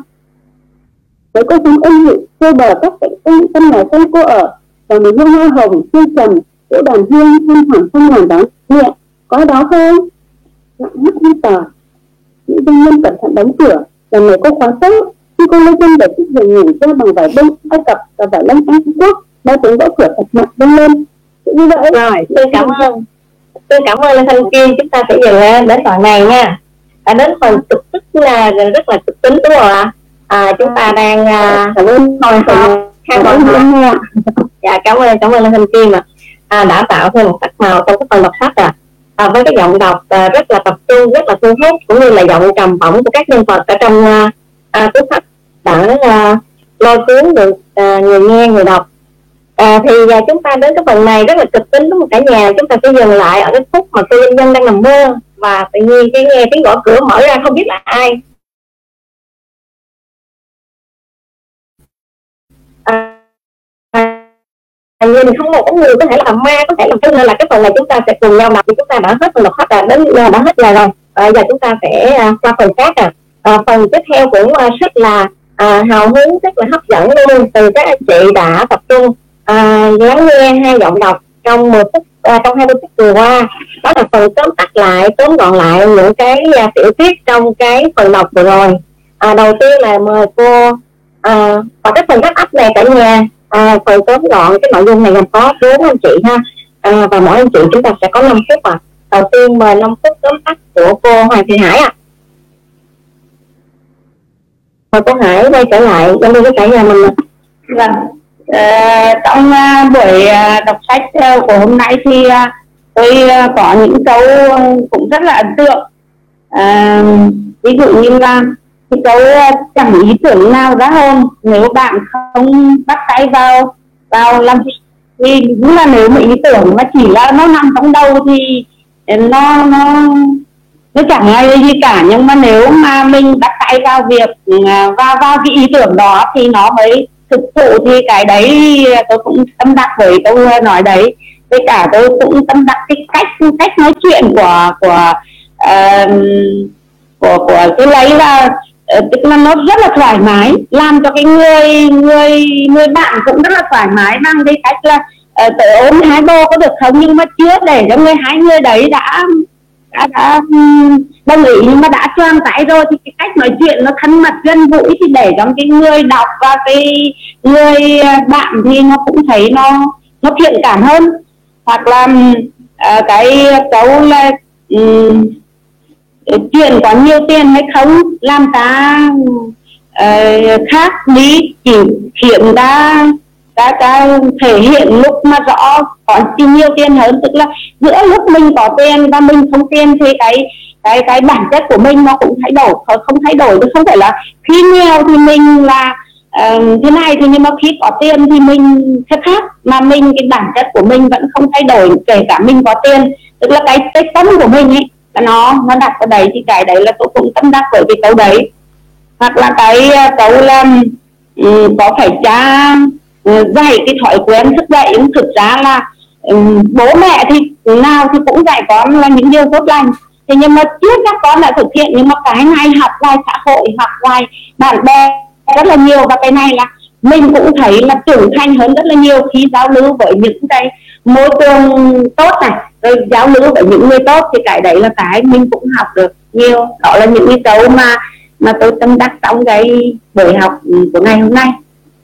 Với cô sống ân hiệu cô bờ các cạnh căn căn nhà xanh cô ở, và một hương hoa hồng tươi trầm chỗ đàn hương thanh thản không ngàn đáng nhẹ có đó không? Lặng mắt như tờ những doanh nhân cẩn thận đóng cửa lần này cô khóa tốt. Khi cô lên chân để chiếc giường ngủ ra bằng vải bông, ai cập và vải lanh anh quốc, ba tiếng gõ cửa thật mạnh vang lên. Như vậy rồi, tôi cảm ơn. Tôi cảm ơn Lê Thanh Kim chúng ta sẽ dừng đến đoạn này nha à, đến phần thực tức là rất là thực tính đúng không ạ? À, chúng ta đang à, cảm ơn. khang hồi hộp dạ cảm ơn cảm ơn Thanh Kim ạ. À, đã tạo thêm một sắc màu trong cái phần đọc sách à. à với cái giọng đọc à, rất là tập trung rất là thu hút cũng như là giọng trầm bổng của các nhân vật ở trong à, à, cuốn sách đã à, lôi cuốn được à, người nghe người đọc. À, thì à, chúng ta đến cái phần này rất là kịch tính đúng không cả nhà? Chúng ta sẽ dừng lại ở cái phút mà cô linh nhân đang nằm mơ và tự nhiên cái nghe tiếng gõ cửa mở ra không biết là ai. À, à, nhìn không một người có thể là ma có thể là cái nên là cái phần này chúng ta sẽ cùng nhau đọc thì chúng ta đã hết phần đọc hết rồi đến đã hết giờ rồi. À, giờ chúng ta sẽ à, qua phần khác à. à phần tiếp theo cũng à, rất là à, hào hứng rất là hấp dẫn luôn. Từ các anh chị đã tập trung à, lắng nghe hai giọng đọc trong 10 phút à, trong 20 phút vừa qua. Đó là phần tóm tắt lại tóm gọn lại những cái à, tiểu tiết trong cái phần đọc vừa rồi. À, đầu tiên là mời cô à, và cái phần đáp ấp này cả nhà à, phần tóm gọn cái nội dung này gồm có bốn anh chị ha. À, và mỗi anh chị chúng ta sẽ có 5 phút à. Đầu tiên mời 5 phút tóm tắt của cô Hoàng Thị Hải ạ. À. mời cô Hải quay trở lại giao lưu với cả nhà mình vâng. à, Ờ, trong uh, buổi uh, đọc sách uh, của hôm nay thì uh, tôi uh, có những câu cũng rất là ấn tượng. Uh, ví dụ như là cái câu uh, chẳng ý tưởng nào ra hơn nếu bạn không bắt tay vào vào làm thì đúng là nếu mà ý tưởng mà chỉ là nó nằm trong đầu thì nó nó nó chẳng ai gì cả. Nhưng mà nếu mà mình bắt tay vào việc vào vào cái ý tưởng đó thì nó mới thực sự thì cái đấy tôi cũng tâm đắc với câu nói đấy. Với cả tôi cũng tâm đắc cái cách cách nói chuyện của của uh, của của cái lấy là ờ, tức là nó rất là thoải mái làm cho cái người người người bạn cũng rất là thoải mái mang cái cách là ờ, uh, tự ôm hái bô có được không? Nhưng mà chưa để cho người hai người đấy đã đã, đã đồng ý nhưng mà đã choàng tay rồi thì cái cách nói chuyện nó thân mật gần gũi thì để cho cái người đọc và cái người ờ, bạn thì nó cũng thấy nó nó thiện cảm hơn. Hoặc là uh, cái câu là um, chuyện có nhiều tiền hay không làm ta uh, khác lý chỉ khiến ta ta ta thể hiện lúc mà rõ có nhiều tiền hơn tức là giữa lúc mình có tiền và mình không tiền thì cái cái cái bản chất của mình nó cũng thay đổi không thay đổi. Chứ không phải là khi nghèo thì mình là uh, thế này thì nhưng mà khi có tiền thì mình sẽ khác mà mình cái bản chất của mình vẫn không thay đổi kể cả mình có tiền. Tức là cái cái tâm của mình ấy là nó nó đặt ở đấy thì cái đấy là tôi cũng tâm đắc với cái câu đấy. Hoặc là cái ờ, câu là um, có phải cha Ờ, dạy cái thói quen thức dậy, nhưng thực ra là ừ, bố mẹ thì nào thì cũng dạy con là những điều tốt lành. Thế nhưng mà trước các con đã thực hiện, nhưng mà cái này học ngoài xã hội, học ngoài bạn bè rất là nhiều. Và cái này là mình cũng thấy là trưởng thành hơn rất là nhiều khi giao lưu với những cái môi trường tốt này, rồi giao lưu với những người tốt. Thì cái đấy là cái mình cũng học được nhiều. Đó là những cái câu mà mà tôi tâm đắc trong cái buổi học của ngày hôm nay.